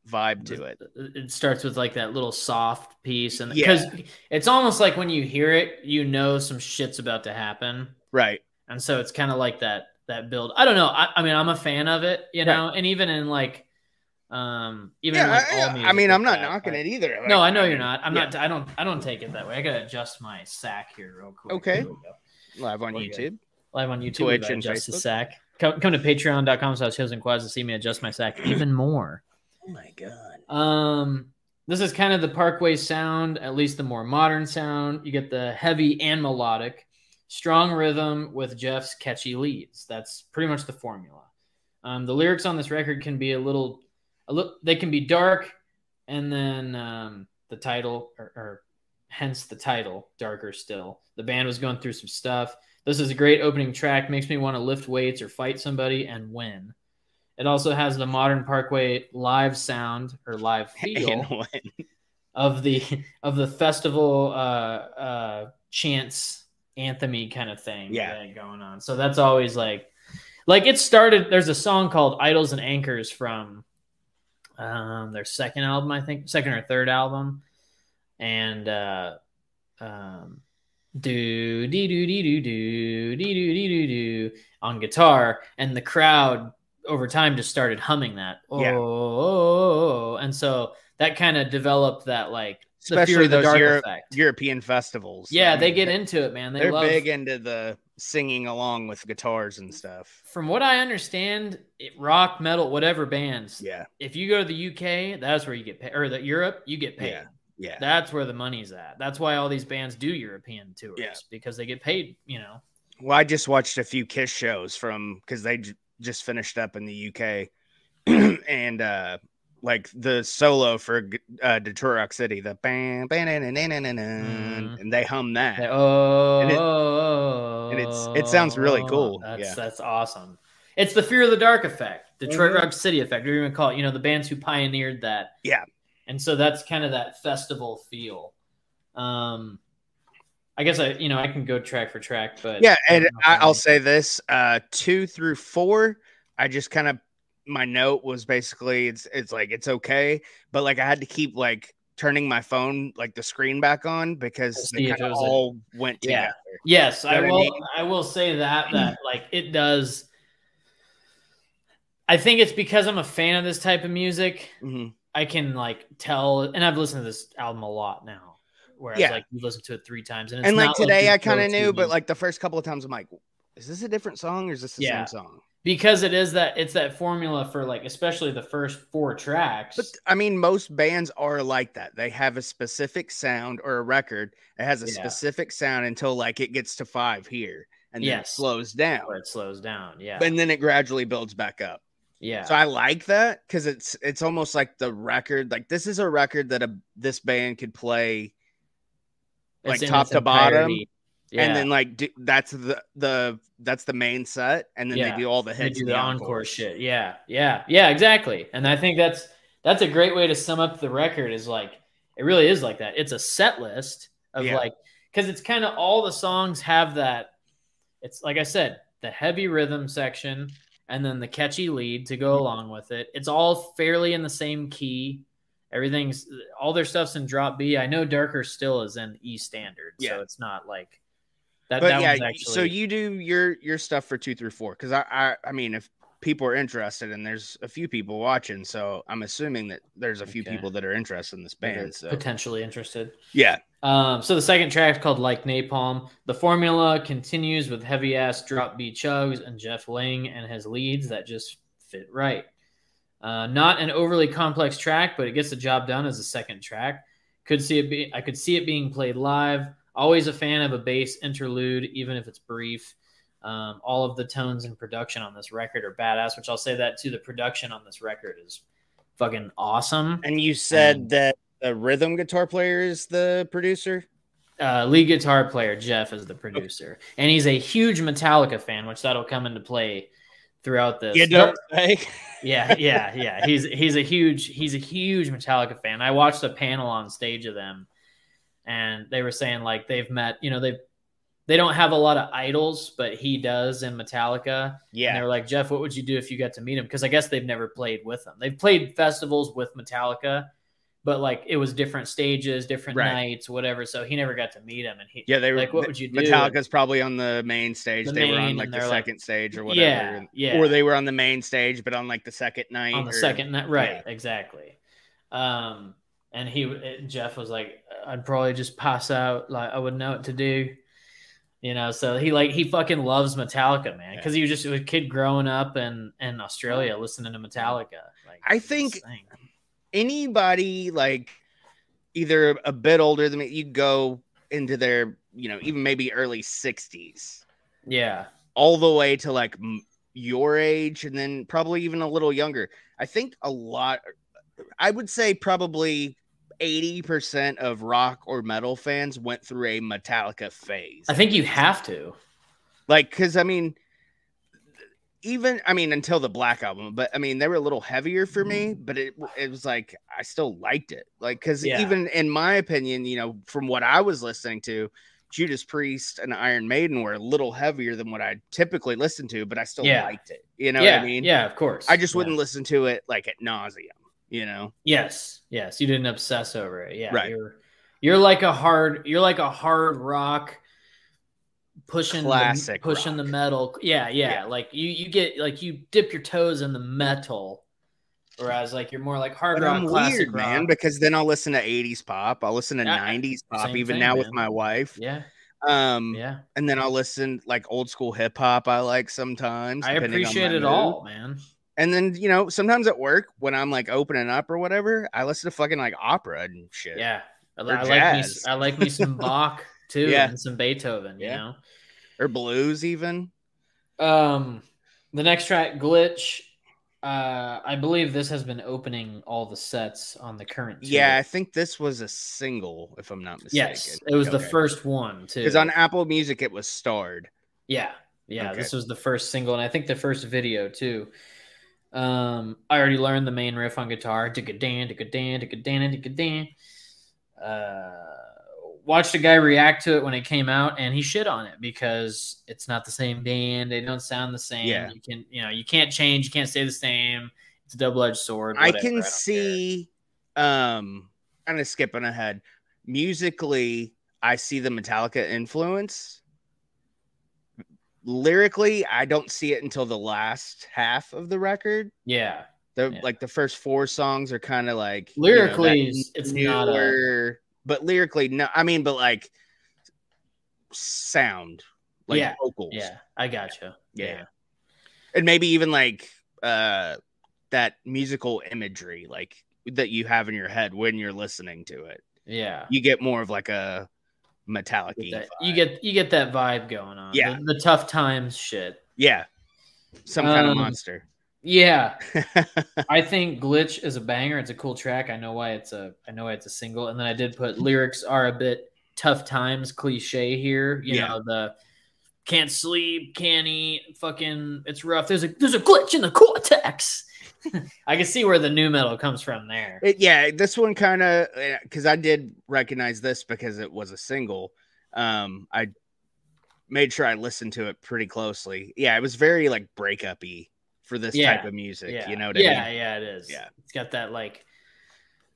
vibe to it. it starts with like that little soft piece, and Yeah. because it's almost like when you hear it, you know some shit's about to happen, Right. and so it's kind of like that that build. I don't know. I, I mean, I'm a fan of it, you know, and even in like, um, even Yeah. like I, I mean, I'm not that, knocking like- it either. No, I know you're not. I'm yeah. not. I don't. I don't take it that way. I gotta adjust my sack here real quick. Okay. Here we go. live on We're good. YouTube. live on YouTube. Twitch and adjust the Facebook. sack. Come, come to patreon.com slash Heels and Quads to see me adjust my sack even more. Oh my god. Um, this is kind of the Parkway sound, at least the more modern sound. You get the heavy and melodic, strong rhythm with Jeff's catchy leads. That's pretty much the formula. Um, the lyrics on this record can be a little, a little, they can be dark, and then um, the title, or, or hence the title, darker still. The band was going through some stuff. This is a great opening track. Makes me want to lift weights or fight somebody and win. It also has the modern Parkway live sound or live feel of the of the festival uh uh chants anthemy kind of thing Yeah. that going on so that's always like like it started there's a song called idols and anchors from um their second album i think second or third album and uh um do dee doo dee doo doo dee doo dee doo doo on guitar and the crowd over time just started humming that oh, Yeah. oh, oh, and so that kind of developed that like especially the those Euro- European festivals. yeah I they get into it man they They're love big into the singing along with guitars and stuff. from what i understand it, rock metal whatever bands Yeah. if you go to the uk that's where you get paid or the europe you get paid Yeah. Yeah. that's where the money's at that's why all these bands do european tours Yeah. because they get paid you know Well, I just watched a few Kiss shows from because they j- just finished up in the UK, and uh like the solo for uh, Detroit Rock City, the bam, bam, na, na, na, Mhm. and they hum that. They- oh, And it- and it's- it sounds really cool, That's yeah. that's awesome. It's the fear of the dark effect, Detroit Mhm. Rock City effect, or even call it, you know, the bands who pioneered that. Yeah. And so that's kind of that festival feel. Um, I guess I, you know, I can go track for track, but yeah, and don't know if I, I I'll say this: uh two through four, I just kind of my note was basically it's it's like it's okay, but like I had to keep like turning my phone like the screen back on because they kind it of was a- all went Yeah. together. Yes, You I know I will. mean? I will say that that like it does. I think it's because I'm a fan of this type of music. Mhm. I can like tell, and I've listened to this album a lot now. Whereas Yeah. like you've listened to it three times, and, it's And like today, your I kind of knew, but like the first couple of times, I'm like, is this a different song or is this the Yeah. same song? Because it is that it's that formula for like especially the first four tracks. But I mean, most bands are like that. They have a specific sound or a record. It has a Yeah. specific sound until like it gets to five here, and then it slows down, where it slows down. Yeah. and then it gradually builds back up. yeah. So I like that because it's it's almost like the record. Like this is a record that a this band could play, like, top to bottom. Yeah. and then like do, that's the the that's the main set, and then Yeah. they do all the they do and the encore shit. Yeah, yeah, yeah, exactly. And I think that's that's a great way to sum up the record. Is like it really is like that. It's a set list of Yeah. like because it's kind of all the songs have that. It's like I said, the heavy rhythm section and then the catchy lead to go along with it. It's all fairly in the same key. Everything's all their stuff's in drop B. I know Darker still is in E standard, Yeah. so it's not like that. But that yeah, actually so you do your your stuff for two through four because I, I I mean if people are interested and there's a few people watching, so I'm assuming that there's a few Okay. people that are interested in this band. So potentially interested. yeah, Um, so the second track is called Like Napalm. The formula continues with heavy ass drop beat chugs and Jeff Ling and his leads that just fit right. Uh, not an overly complex track, but it gets the job done as a second track. Could see it be I could see it being played live. Always a fan of a bass interlude, even if it's brief. Um, all of the tones and production on this record are badass, which I'll say that to The production on this record is fucking awesome. and you said Um, that the rhythm guitar player is the producer. uh, lead guitar player Jeff is the producer, and he's a huge Metallica fan, which that'll come into play throughout this. say. yeah, yeah, yeah. He's he's a huge he's a huge Metallica fan. I watched a panel on stage of them, and they were saying like they've met, you know, they they don't have a lot of idols, but he does in Metallica. And they Yeah, were like, Jeff, what would you do if you got to meet him? Because I guess they've never played with him. They've played festivals with Metallica, but like it was different stages, different Right. nights, whatever. So he never got to meet him. And he, yeah. They were like, what would you do? Metallica's probably on the main stage. The they were on like the they're like- second stage or whatever. Yeah, yeah. Or they were on the main stage, but on like the second night. on the or- second night, right? yeah. Exactly. Um, and he, Jeff was like, I'd probably just pass out. Like I wouldn't know what to do. You know, so he like he fucking loves Metallica, man, because he was just a kid growing up in in Australia listening to Metallica. Like I think- anybody like either a bit older than me, you go into their, you know, even maybe early 60s, yeah, all the way to like your age, and then probably even a little younger. I think a lot, I would say probably 80% of rock or metal fans went through a Metallica phase. I think you have to. like, because I mean, even I mean until the Black album, but I mean they were a little heavier for me, mm-hmm. but it it was like I still liked it, like because Yeah. even in my opinion, you know, from what I was listening to, Judas Priest and Iron Maiden were a little heavier than what I typically listen to, but I still Yeah. liked it. You know yeah, what I mean? yeah, of course. I just wouldn't listen to it like at nauseum. You know? Yes, yes, you didn't obsess over it. Yeah, Right. You're you're like a hard you're like a hard rock pushing Classic the, pushing the metal. Yeah, yeah, Yeah. Like you you get like you dip your toes in the metal, whereas like you're more like hard But rock, I'm classic weird, rock. man, because then I'll listen to 80s pop, I'll listen to Yeah, 90s pop, even thing, now with my wife. yeah, Um, yeah. and then I'll listen like old school hip hop. I like sometimes. I appreciate it mood. all, man. And then you know sometimes at work when I'm like opening up or whatever, I listen to fucking like opera and shit. Yeah, I, I like me. I like me some Bach too, Yeah. and some Beethoven. You Yeah. know. or blues even. Um, the next track, Glitch. Uh, I believe this has been opening all the sets on the current. tour. Yeah, I think this was a single if I'm not mistaken. Yes, it was the first one too. because on Apple Music it was starred. yeah, yeah, Okay. this was the first single, and I think the first video too. Um, I already learned the main riff on guitar. Digga-dan, digga-dan, digga-dan, digga-dan. Uh, watched a guy react to it when it came out, and he shit on it because it's not the same band. They don't sound the same. Yeah. You can, you know, you can't change. You can't stay the same. It's a double edged sword. I can care. see um kind of skipping ahead. Musically, I see the Metallica influence. Lyrically, I don't see it until the last half of the record. Yeah, The Yeah. like the first four songs are kind of like you know, Lyrically, it's- it's not a- newer- but lyrically, no. I mean, but like sound, like Yeah. vocals. yeah, I gotcha. Yeah. and maybe even like uh that musical imagery like that you have in your head when you're listening to it. Yeah. You get more of like a metallic you get you get that vibe going on. Yeah. The, the tough times shit. yeah, some kind of Um, monster. Yeah. I think Glitch is a banger. It's a cool track. I know why it's a I know why it's a single. And then I did put lyrics are a bit tough times cliche here. You Yeah. know, the can't sleep, can't eat, fucking it's rough. There's a there's a glitch in the cortex. I can see where the nu metal comes from there. It, yeah, this one kind of because I did recognize this because it was a single. Um, I made sure I listened to it pretty closely. Yeah, it was very like breakup-y for this Yeah, type of music. yeah. You know what yeah, I mean? yeah, yeah, it is. Yeah. It's got that like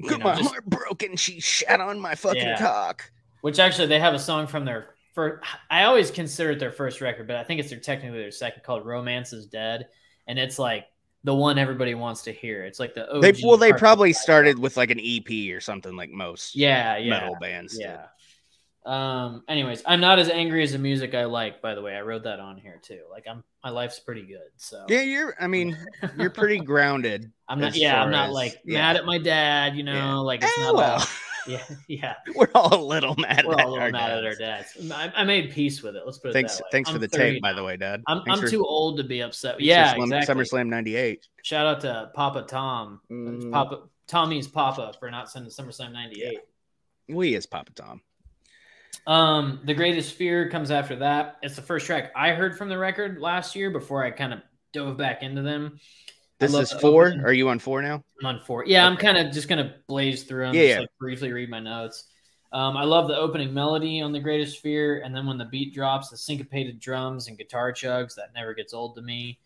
Got my just- heart broken. She shat on my fucking Yeah. cock. which actually they have a song from their first i always consider it their first record but i think it's their technically their second called romance is dead and it's like the one everybody wants to hear it's like the OG They well, they probably started with like an EP or something like most yeah yeah metal bands. did. yeah um anyways i'm not as angry as the music i like by the way i wrote that on here too like i'm my life's pretty good so Yeah, you're. I mean, you're pretty grounded. i'm not yeah i'm not as- like yeah. mad at my dad you know Yeah. like it's Eh, not well, about yeah yeah we're all a little mad. we're at all a our little mad at our dads. dads I, I made peace with it let's put it Thanks, that way. thanks for I'm the 30 tape, by the way, Dad. I'm, I'm for- too old to be upset. for Yeah, Slam- exactly. SummerSlam '98. Shout out to Papa Tom, Mm. Papa Tommy's Papa for not sending SummerSlam '98. We is Papa Tom. Um, the Greatest Fear comes after that. It's the first track I heard from the record last year before I kind of dove back into them. I This is four. opening. Are you on four now? I'm on four. Yeah, I'm kind of just gonna blaze through them. Yeah, just yeah. like briefly read my notes. Um, I love the opening melody on the Greatest Fear, and then when the beat drops, the syncopated drums and guitar chugs that never gets old to me.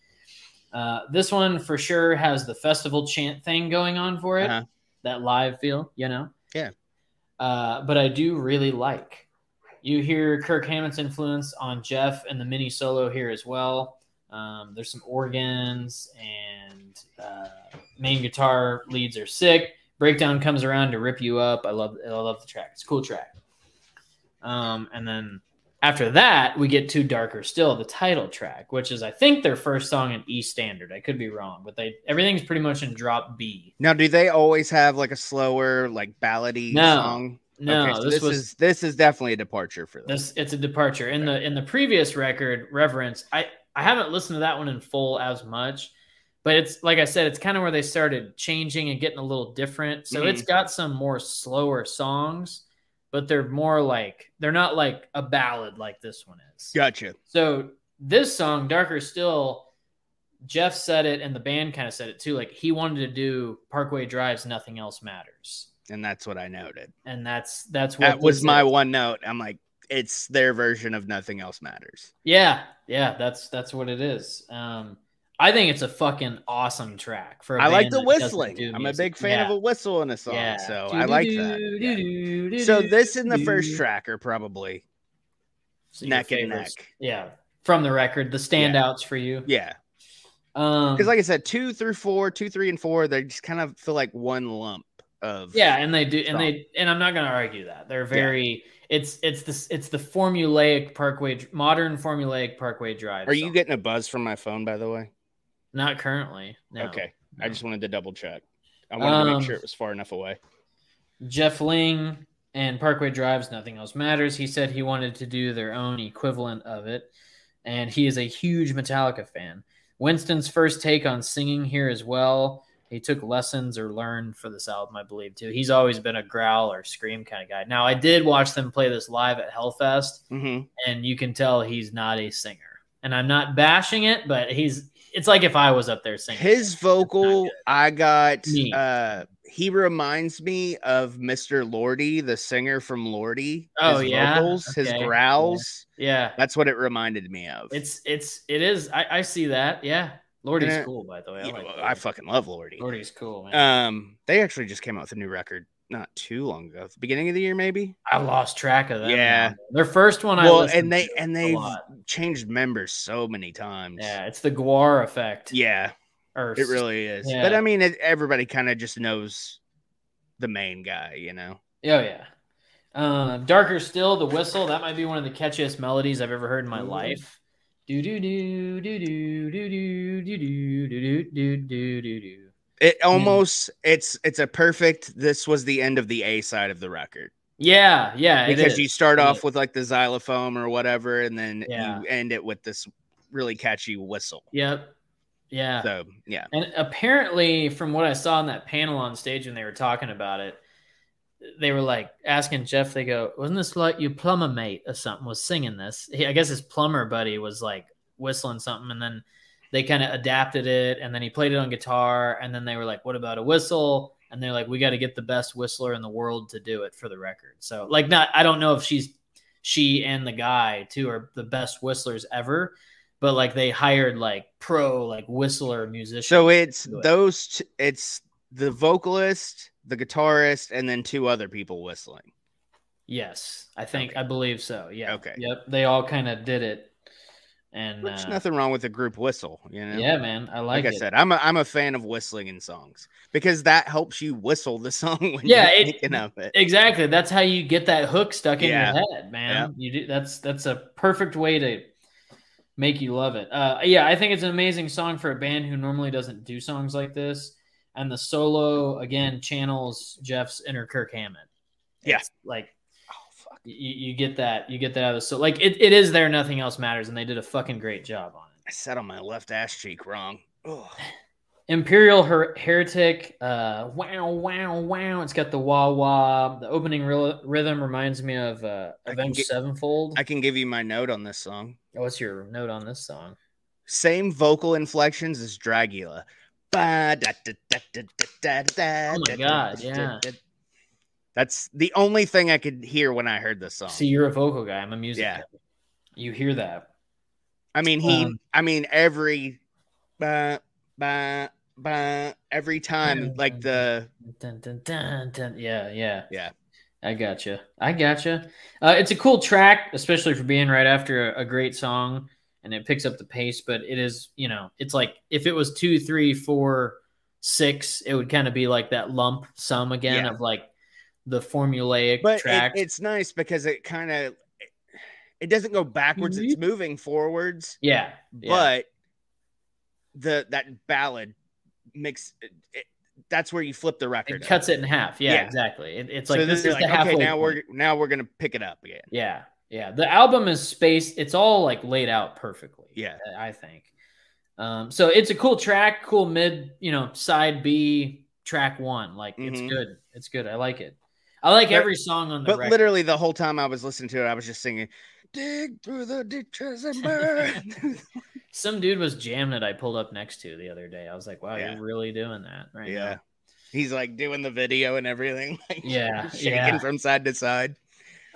Uh, this one for sure has the festival chant thing going on for it, Uh-huh. that live feel, you know. Yeah. Uh, but I do really like. You hear Kirk Hammett's influence on Jeff and the mini solo here as well. Um, there's some organs and uh, main guitar leads are sick. Breakdown comes around to rip you up. I love I love the track. It's a cool track. Um, and then after that, we get to Darker Still, the title track, which is I think their first song in E standard. I could be wrong, but they everything's pretty much in drop B. Now, do they always have like a slower, like ballady No. song? No, Okay, so this, this, was is this is definitely a departure for them. This it's a departure. In the in the previous record, Reverence, I I haven't listened to that one in full as much, but it's like I said, it's kind of where they started changing and getting a little different. So Mhm. it's got some more slower songs, but they're more like they're not like a ballad like this one is. Gotcha. So this song, Darker Still, Jeff said it and the band kind of said it too. Like he wanted to do Parkway Drive's Nothing Else Matters. And that's what I noted. And that's that's what That was my is. one note. I'm like, it's their version of Nothing Else Matters. Yeah, yeah, that's that's what it is. Um, I think it's a fucking awesome track for. I I like the whistling. I'm a big fan of a whistle in a song, yeah. so I like that. Yeah. So this in the first track are probably neck and neck. Yeah, from the record, the standouts for you. yeah. Um, Because like I said, two through four, two, three, and four, they just kind of feel like one lump of yeah, and they do, and they, and I'm not going to argue that they're very. It's it's the it's the formulaic Parkway modern formulaic Parkway Drive. Are you getting a buzz from my phone, by the way? not currently? No. okay. I just wanted to double check. I wanted to Um, make sure it was far enough away. Jeff Ling and Parkway Drives Nothing Else Matters. He said he wanted to do their own equivalent of it, and he is a huge Metallica fan. Winston's first take on singing here as well. He took lessons or learned for this album, I believe, too. He's always been a growl or scream kind of guy. Now, I did watch them play this live at Hellfest, hmm and you can tell he's not a singer. And I'm not bashing it, but he's. It's like if I was up there singing. His vocal. I got. Me. uh He reminds me of Mr. Lordi, the singer from Lordi. Oh, his yeah? vocals, his Okay. growls. yeah, That's what it reminded me of. It's it's it is. I, I see that. Yeah, Lordi's Yeah. cool by the way. I, like know. I fucking love Lordi. Lordi's cool, man. Um, they actually just came out with a new record not too long ago, the beginning of the year, maybe. I lost track of them. Yeah. their first one. I well, listened and they and they've changed members so many times. yeah, it's the GWAR effect. yeah, or it really is. Yeah. But I mean, it, everybody kind of just knows the main guy, you know. Oh yeah. Um, Darker still, the whistle. That might be one of the catchiest melodies I've ever heard in my life. Do do do do do do do do do do do do do do. It hmm. almost it's it's a perfect. This was the end of the A side of the record Yeah, yeah. because you start It off is. with like the xylophone or whatever, and then Yeah. you end it with this really catchy whistle. Yep. Yeah. So yeah, And apparently, from what I saw in that panel on stage when they were talking about it, they were like asking Jeff. They go, "Wasn't this like your plumber mate or something was singing this?" He, I guess his plumber buddy was like whistling something, and then they kind of adapted it, and then he played it on guitar, and then they were like, "What about a whistle?" And they're like, "We got to get the best whistler in the world to do it for the record." So, like, not I don't know if she's she and the guy too are the best whistlers ever, but like they hired like pro like whistler musicians. so it's it. those. It's the vocalist, the guitarist, and then two other people whistling. Yes, I think Okay. I believe so. Yeah. Okay. Yep. They all kind of did it, and There's uh, nothing wrong with a group whistle, you know. yeah, man, I like, like, I said, I'm a I'm a fan of whistling in songs because that helps you whistle the song when Yeah, you're it- thinking of it. Exactly. That's how you get that hook stuck in Yeah. your head, man. You do. That's that's a perfect way to make you love it. Uh, yeah, I think it's an amazing song for a band who normally doesn't do songs like this. And the solo again channels Jeff's inner Kirk Hammett. Yeah. It's like Oh fuck. you, you get that you get that out of the so like it, it is there nothing else matters and they did a fucking great job on it I sat on my left ass cheek wrong. Oh, imperial Her- heretic uh wow wow wow it's got the wah wah the opening rhyl- rhythm reminds me of uh I can avenged get- sevenfold I can give you my note on this song. what's your note on this song Same vocal inflections as Dragula. Ba, da, da, da, Oh my God, yeah. That's the only thing I could hear when I heard this song. see you're a vocal guy i'm a music Yeah. guy you hear that I mean, he. um, I mean, every, ba, ba, ba, every time, like the Dun, dun, dun, dun. yeah yeah yeah. I gotcha. I gotcha. Uh, it's a cool track, especially for being right after a, a great song, and it picks up the pace. But it is, you know, it's like if it was two, three, four, six, it would kind of be like that lump sum again Yeah. of like the formulaic But it, it's nice because it kind of it doesn't go backwards; it's mm-hmm. moving forwards. yeah, yeah. But the that ballad makes it, it- that's where you flip the record. it up. cuts it in half. Yeah, Yeah. exactly. It, it's like this is the like, halfway. okay, now point. we're now we're gonna pick it up again. Yeah, yeah. The album is spaced. It's all like laid out perfectly. Yeah. I think. Um, so it's a cool track, cool mid, you know, side B track one. Like it's Mhm. good. It's good. I like it. I like But- every song on the But record. literally the whole time I was listening to it, I was just singing, "Dig through the ditches and burn." Some dude was jamming it. I pulled up next to the other day. I was like, wow, Yeah. you're really doing that right yeah, now. he's like doing the video and everything, like Yeah, shaking yeah. from side to side.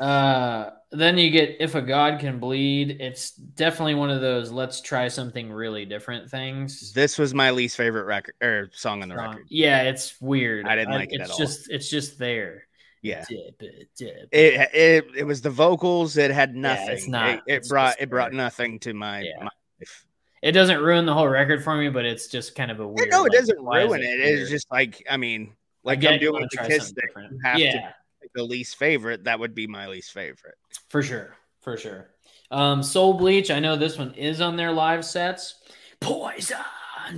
Uh, then you get if a god can bleed. It's definitely one of those let's try something really different things. This was my least favorite record or song on the Um, record. yeah, it's weird. I didn't like it it's at all. just it's just there. Yeah. Dip, dip. It, it it was the vocals. It had nothing. it's not. It, it It's brought it brought nothing to my, Yeah. my life. It doesn't ruin the whole record for me, but it's just kind of a Yeah, weird. no, it like, doesn't ruin it. here? It's just like I mean, like I'm doing with the kiss thing. You have yeah, to the least favorite. That would be my least favorite. for sure, for sure. Um, Soul Bleach. I know this one is on their live sets. Poison. I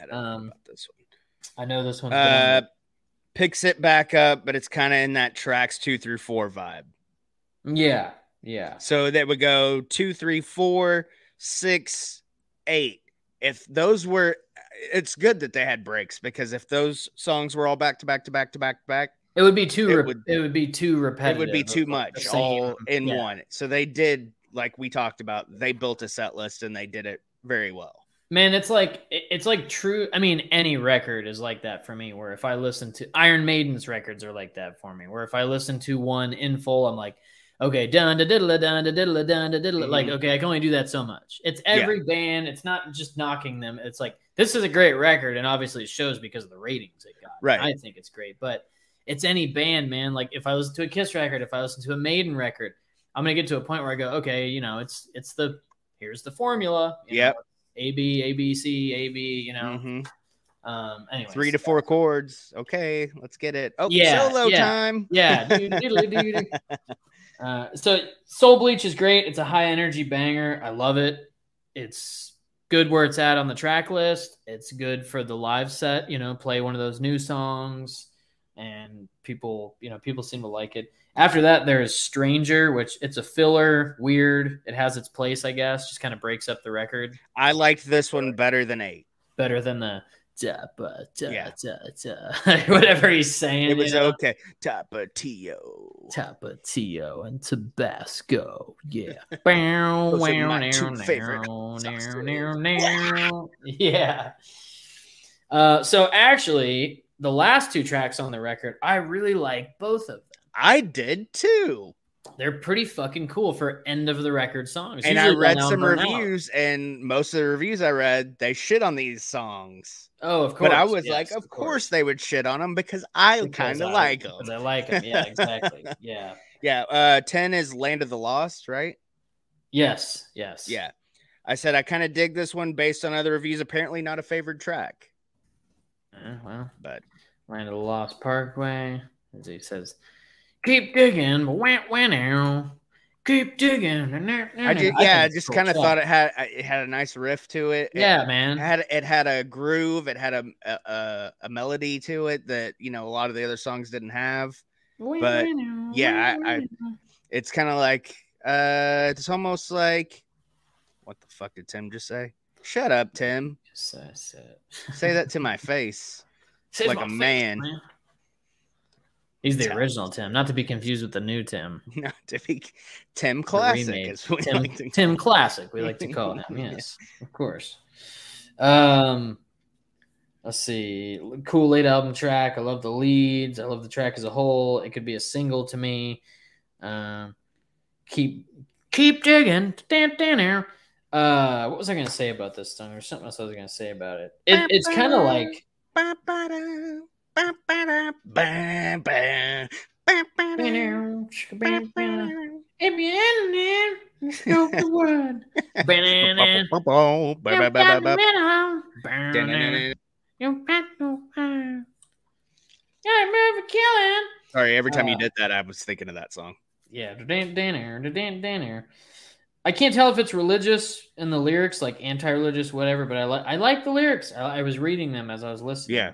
don't know Um, about this one. I know this one's. Uh, picks it back up, but it's kind of in that tracks two through four vibe. yeah, yeah. So that would go two, three, four, six, eight. If those were, it's good that they had breaks because if those songs were all back to back to back to back to back, It would be too. It It would-. It would be too repetitive. it would be too much all in Yeah. one. So they did, like we talked about, they built a set list and they did it very well. Man, it's like it's like true. I mean, any record is like that for me. Where if I listen to Iron Maiden's records are like that for me. Where if I listen to one in full, I'm like, okay, dun da diddle dun da diddle dun da diddle. Like, Mhm. okay, I can only do that so much. It's every band. It's not just knocking them. It's like this is a great record, and obviously it shows because of the ratings it got. Right. I think it's great, but it's any band, man. Like if I listen to a Kiss record, if I listen to a Maiden record, I'm gonna get to a point where I go, okay, you know, it's it's the here's the formula. Yep. know, A B A B C A B. You know. Mhm. Um. Anyway. Three to four chords. Okay, let's get it. Oh, Yeah, solo yeah. time. Yeah. Uh, so Soul Bleach is great. It's a high energy banger. I love it. It's good where it's at on the track list. It's good for the live set. You know, play one of those new songs, and people, you know, people seem to like it. After that, there's Stranger, which it's a filler, weird. It has its place, I guess. Just kind of breaks up the record. I liked this one better than eight. Better than the da, ba, da, yeah. da, da. whatever he's saying. It was you know? okay. Tapatio. Tapatio and Tabasco. Yeah. Bow, Those wow, my two now, favorite now, sauces. now, now. Yeah. Uh, so actually, the last two tracks on the record, I really like both of them. I did too. They're pretty fucking cool for end of the record songs. And I read some Burn Out. reviews, and most of the reviews I read, they shit on these songs. Oh, of course. But I was yes, like, of course they would shit on them because I kind of like them. Because I like them. Yeah, exactly. yeah. Yeah. Uh, 10 is Land of the Lost, right? Yes. Yes. Yeah. I said I kind of dig this one based on other reviews. Apparently, not a favored track, Uh, well, but Land of the Lost Parkway. As he says, keep digging, but went went out. Keep digging. I just yeah, I just kind of thought it had it had a nice riff to it. It Yeah, man. had it had a groove. It had a a, a a melody to it that you know a lot of the other songs didn't have. but, yeah, I- I- It's kind of like uh, it's almost like what the fuck did Tim just say? Shut up, Tim. Just, uh, Say that to my face. Save like my a face, man. He's the Tim. original Tim, not to be confused with the new Tim. Not to be Tim Classic. remade. Is what we Tim, like to- Tim Classic, we like to call him. Yeah. Yes, of course. Um, let's see. Cool late album track. I love the leads. I love the track as a whole. It could be a single to me. Um, keep keep digging. Dan, dan, dan. Uh, what was I gonna say about this song? There's something else I was gonna say about it. it it's kind of like Ba-ba-da, ba-ba-da, ba-ba, ba-ba-da, ba-ba-da. If you're in there, scope the word. Banana. Ba-ba-ba, ba-ba-ba-ba. You got no power. Yeah, move killing. Sorry, every time you Uh, did that, I was thinking of that song. Yeah, dan dan dan dan. I can't tell if it's religious in the lyrics, like anti-religious, whatever. But I like I like the lyrics. I, I was reading them as I was listening. Yeah.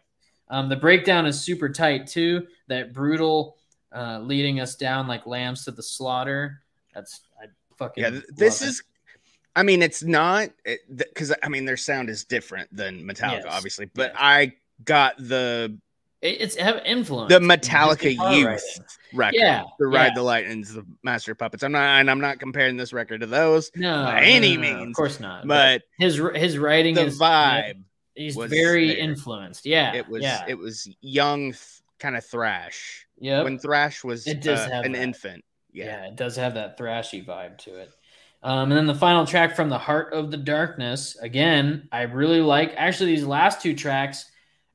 Um, the breakdown is super tight too. That brutal, uh, leading us down like lambs to the slaughter. That's I fucking Yeah, this is. it. I mean, it's not because I mean their sound is different than Metallica, Yes, obviously. But. I got the It- it's have influence. the Metallica Youth record, Yeah, the Ride yeah. the Lightning's the Master Puppets. I'm not, and I'm not comparing this record to those, No, by no, any no, means, of course not. but his his writing the is vibe, He's was very there. influenced. Yeah, it was, Yeah, it was young, th- kind of thrash. Yeah. When thrash was It does uh, have an that. infant, yeah. yeah. it does have that thrashy vibe to it. Um, and then the final track from the Heart of the Darkness. Again, I really like. Actually, these last two tracks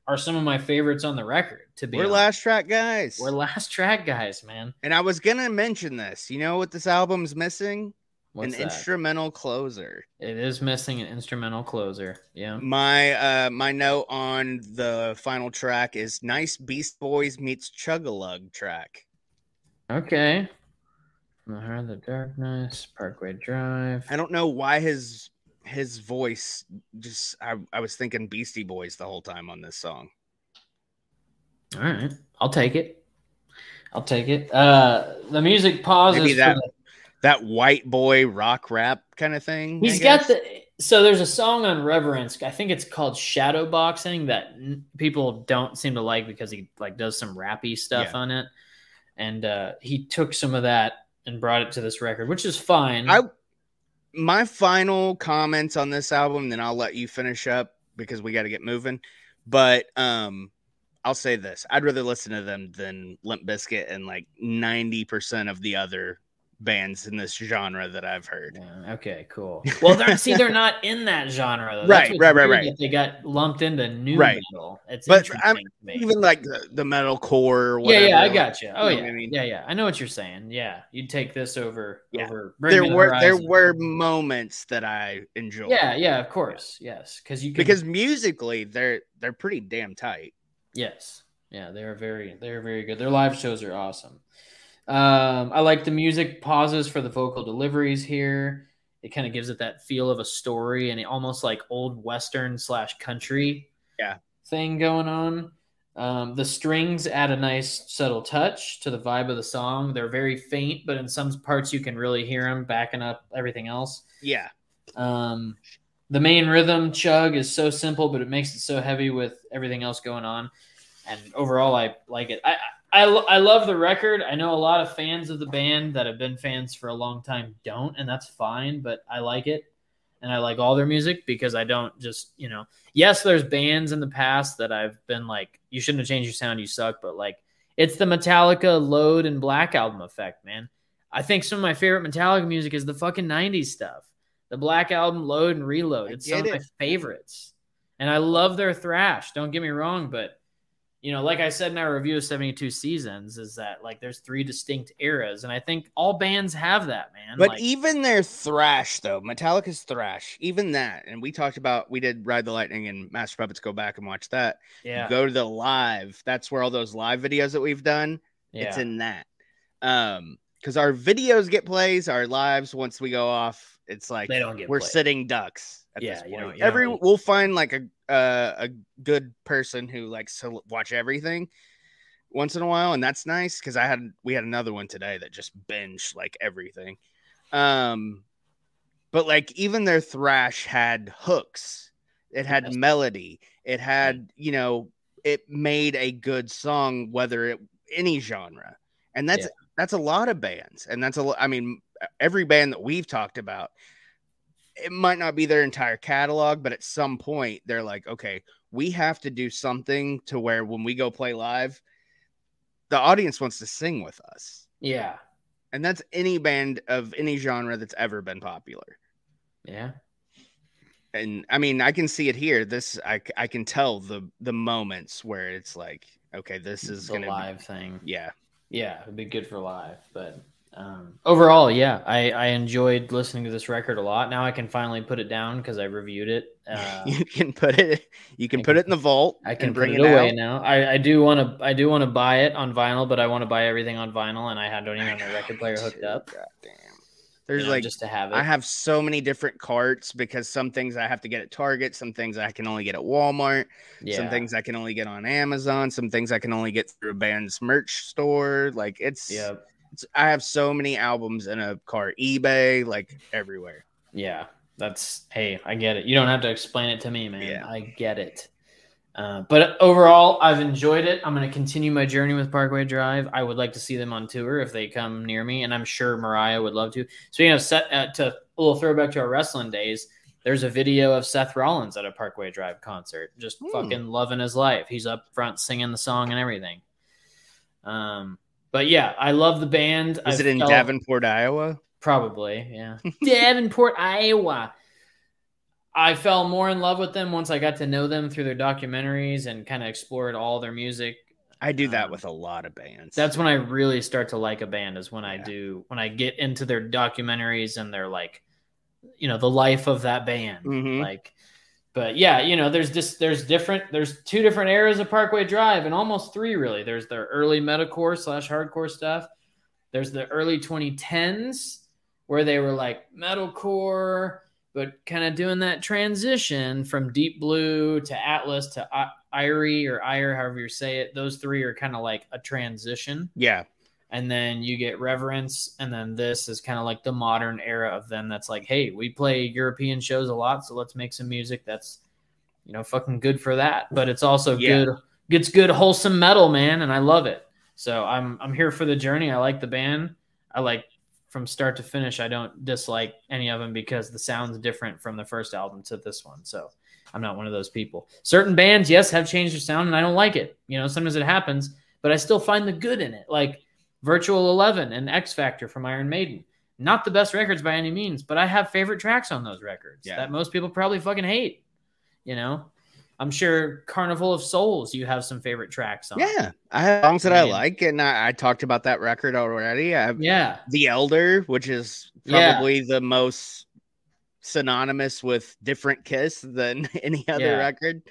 are some of my favorites on the record. To be We're honest. last track guys, we're last track guys, man. and I was gonna mention this. You know what this album's missing? What's an that? instrumental closer. It is missing an instrumental closer. Yeah. My uh my note on the final track is nice Beast Boys meets Chugalug track. Okay. The Heart of the Darkness, Parkway Drive. I don't know why his his voice just I, I was thinking Beastie Boys the whole time on this song. All right, I'll take it. I'll take it. Uh, the music pauses. Maybe that the- that white boy rock rap kind of thing. He's got the. So there's a song on Reverence. I think it's called Shadow Boxing that n- people don't seem to like because he like does some rappy stuff Yeah. on it, and uh, he took some of that and brought it to this record, which is fine. I my final comments on this album, then I'll let you finish up because we got to get moving. But um, I'll say this: I'd rather listen to them than Limp Bizkit and like ninety percent of the other bands in this genre that I've heard. Yeah, okay, cool. Well, they're, see, they're not in that genre though. Right, right, right, right. They got lumped into new Right. metal. It's But interesting I'm- to me. Even like the, the metal core, or yeah, whatever. yeah, I got you. Oh you yeah, I mean? yeah, yeah. I know what you're saying. Yeah, you'd take this over Yeah. over. Bring There were there were moments that I enjoyed. Yeah, yeah, of course, yes, because you can, because musically they're they're pretty damn tight. yes, yeah, they're very they're very good. Their live shows are awesome. Um, I like the music pauses for the vocal deliveries here. It kind of gives it that feel of a story and it almost like old western slash country Yeah. thing going on. Um, the strings add a nice subtle touch to the vibe of the song. They're very faint, but in some parts you can really hear them backing up everything else. Yeah. Um, the main rhythm chug is so simple, but it makes it so heavy with everything else going on. And overall, I like it. I, I, I I love the record. I know a lot of fans of the band that have been fans for a long time don't, and that's fine, but I like it. And I like all their music because I don't just, you know, yes, there's bands in the past that I've been like, you shouldn't have changed your sound, you suck, but like, it's the Metallica Load and Black album effect, man. I think some of my favorite Metallica music is the fucking 90s stuff. The Black album Load and Reload. It's some of my favorites. And I love their thrash. Don't get me wrong, but you know, like I said in our review of 72 seasons, is that like there's three distinct eras. And I think all bands have that, man. But like, even their thrash, though, Metallica's thrash, even that, and we talked about, we did Ride the Lightning and Master Puppets. Go back and watch that. yeah, Go to the live. That's where all those live videos that we've done, yeah, it's in that. Um, because our videos get plays, our lives once we go off, it's like they don't get we're played. sitting ducks. At Yeah, this you you every we'll find like a uh, a good person who likes to watch everything once in a while, and that's nice because I had we had another one today that just binged like everything. Um, but like even their thrash had hooks, it had Yes. melody, it had you know it made a good song whether it any genre, and that's Yeah. that's a lot of bands, and that's a I mean every band that we've talked about it might not be their entire catalog, but at some point they're like, okay, we have to do something to where when we go play live, the audience wants to sing with us. yeah, And that's any band of any genre that's ever been popular. yeah, And I mean, I can see it here. This I, I can tell the the moments where it's like, okay, this is the gonna live thing. Yeah. Yeah, it'd be good for live. But um, overall, yeah, I, I enjoyed listening to this record a lot. Now I can finally put it down because I reviewed it. Uh, you can put it you can I put can- it in the vault I can bring it, it, away out. now. I, I do want to I do want to buy it on vinyl, but I want to buy everything on vinyl, and I had don't even have my record player hooked up. God damn. you There's know, like just to have it. I have so many different carts because some things I have to get at Target, some things I can only get at Walmart, yeah. some things I can only get on Amazon, some things I can only get through a band's merch store. Like it's, Yeah, it's I have so many albums in a car, eBay, like everywhere. yeah. That's hey, I get it. You don't have to explain it to me, man. Yeah. I get it. Uh, but overall, I've enjoyed it. I'm going to continue my journey with Parkway Drive. I would like to see them on tour if they come near me, and I'm sure Mariah would love to. Speaking of set, uh, to a little throwback to our wrestling days, there's a video of Seth Rollins at a Parkway Drive concert, just Hmm. fucking loving his life. He's up front singing the song and everything. Um, but yeah, I love the band. Is it in felt- Davenport, Iowa? Probably, yeah. Davenport, Iowa. I fell more in love with them once I got to know them through their documentaries and kind of explored all their music. I do that Um, with a lot of bands. That's when I really start to like a band is when I do when I get into their documentaries and they're like you know the life of that band. Mhm. Like but yeah, you know, there's just there's different there's two different eras of Parkway Drive and almost three really. There's the early metalcore slash hardcore stuff. There's the early 2010s where they were like metalcore, but kind of doing that transition from Deep Blue to Atlas to I- Irie or Ire, however you say it. Those three are kind of like a transition yeah. And then you get reverence and then this is kind of like the modern era of them that's like hey we play european shows a lot so let's make some music that's you know fucking good for that. But it's also Yeah. good it's good wholesome metal man and i love it. So i'm i'm here for the journey. I like the band. I like from start to finish i don't dislike any of them because the sound's different from the first album to this one. So i'm not one of those people. Certain bands yes have changed their sound and i don't like it. You know sometimes it happens but i still find the good in it. Like Virtual 11 and X Factor from Iron Maiden. Not the best records by any means, but I have favorite tracks on those records Yeah. that most people probably fucking hate. You know, I'm sure Carnival of Souls, you have some favorite tracks on. Yeah. I have songs that I Man. like, and I, I talked about that record already. I have Yeah. The Elder, which is Yeah. probably the most synonymous with different Kiss than any other Yeah. record.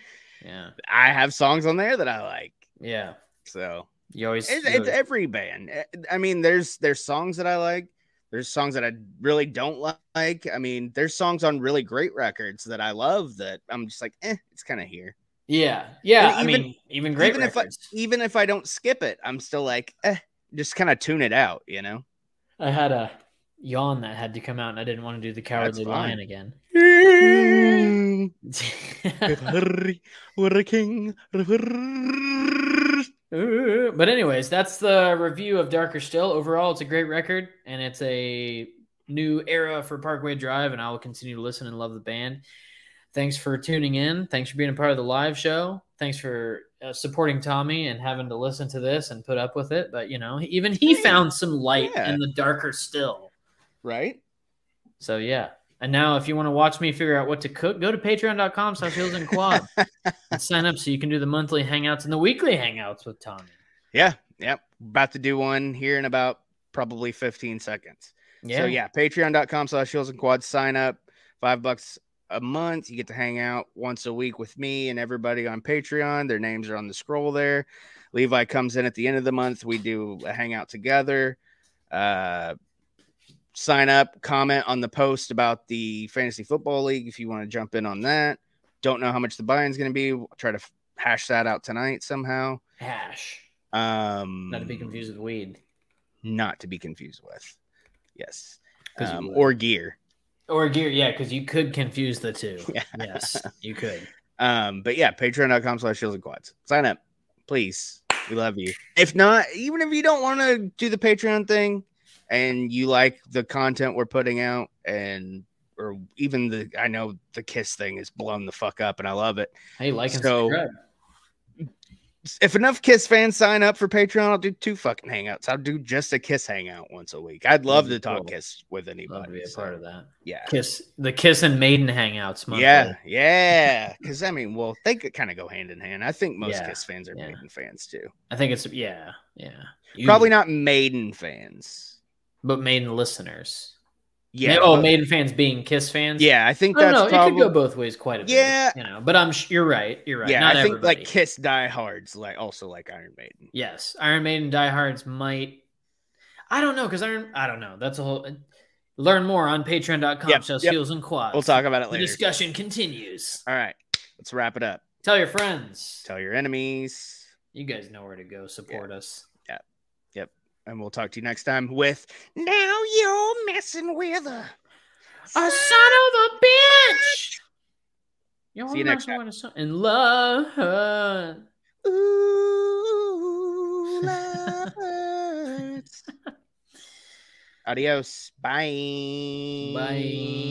Yeah. I have songs on there that I like. Yeah. So You always It's, you it's always- every band. Eh, I mean, there's there's songs that I like. There's songs that I really don't like. I mean, there's songs on really great records that I love that I'm just like, eh, it's kind of here. yeah, yeah. And I even- mean, even great even if I, even if I don't skip it, I'm still like, eh, just kind of tune it out, you know. I had a yawn that had to come out, and I didn't want to do the cowardly lion again. We're a king. But anyways, that's the review of Darker Still. Overall, it's a great record, and it's a new era for Parkway Drive, and I will continue to listen and love the band. Thanks for tuning in. Thanks for being a part of the live show. Thanks for uh, supporting Tommy and having to listen to this and put up with it. But you know, even he found some light yeah. in the darker still. Right? So yeah. And now, if you want to watch me figure out what to cook, go to patreon.com slash heels and quad and sign up so you can do the monthly hangouts and the weekly hangouts with Tommy. Yeah. Yep. About to do one here in about probably 15 seconds. Yeah. So yeah, patreon.com slash heels and quads. Sign up. Five bucks a month. You get to hang out once a week with me and everybody on Patreon. Their names are on the scroll there. Levi comes in at the end of the month. We do a hangout together. Uh sign up, comment on the post about the fantasy football league if you want to jump in on that. Don't know how much the buy-in's going to be. We'll try to f- hash that out tonight somehow. Hash. Um Not to be confused with weed. Not to be confused with. Yes. Um, or gear. Or gear, yeah, because you could confuse the two. Yeah. Yes, you could. Um, but yeah, patreon.com slash heels and quads. Sign up, please. We love you. If not, even if you don't want to do the Patreon thing and you like the content we're putting out and or even the I know the kiss thing is blown the fuck up and I love it. Hey, like and So- subscribe. If enough Kiss fans sign up for Patreon, I'll do two fucking hangouts. I'll do just a Kiss hangout once a week. I'd love That'd to talk cool. Kiss with anybody. Love to be a so, part of that. Yeah. Kiss the Kiss and Maiden hangouts. Monthly. Yeah, yeah. Because I mean, well, they could kind of go hand in hand. I think most Yeah, Kiss fans are yeah. Maiden fans too. I think it's yeah, yeah. Probably not Maiden fans. But Maiden listeners. Yeah. oh, but- Maiden fans being Kiss fans. Yeah, I think I don't that's know. probably. It could go both ways quite a bit. Yeah. you know. But I'm sh- you're right. You're right. Yeah, Not I think everybody. like Kiss diehards like also like Iron Maiden. Yes, Iron Maiden diehards might. I don't know because Iron. I don't know. That's a whole. Learn more on Patreon.com. Yep, slash yep. and quads. We'll talk about it The later. discussion continues. All right, let's wrap it up. Tell your friends. Tell your enemies, You guys know where to go. Support us. And we'll talk to you next time with. Now you're messing with a. A son of a bitch. You're See you next a son- in love. Ooh, lovers. Adios. Bye. Bye.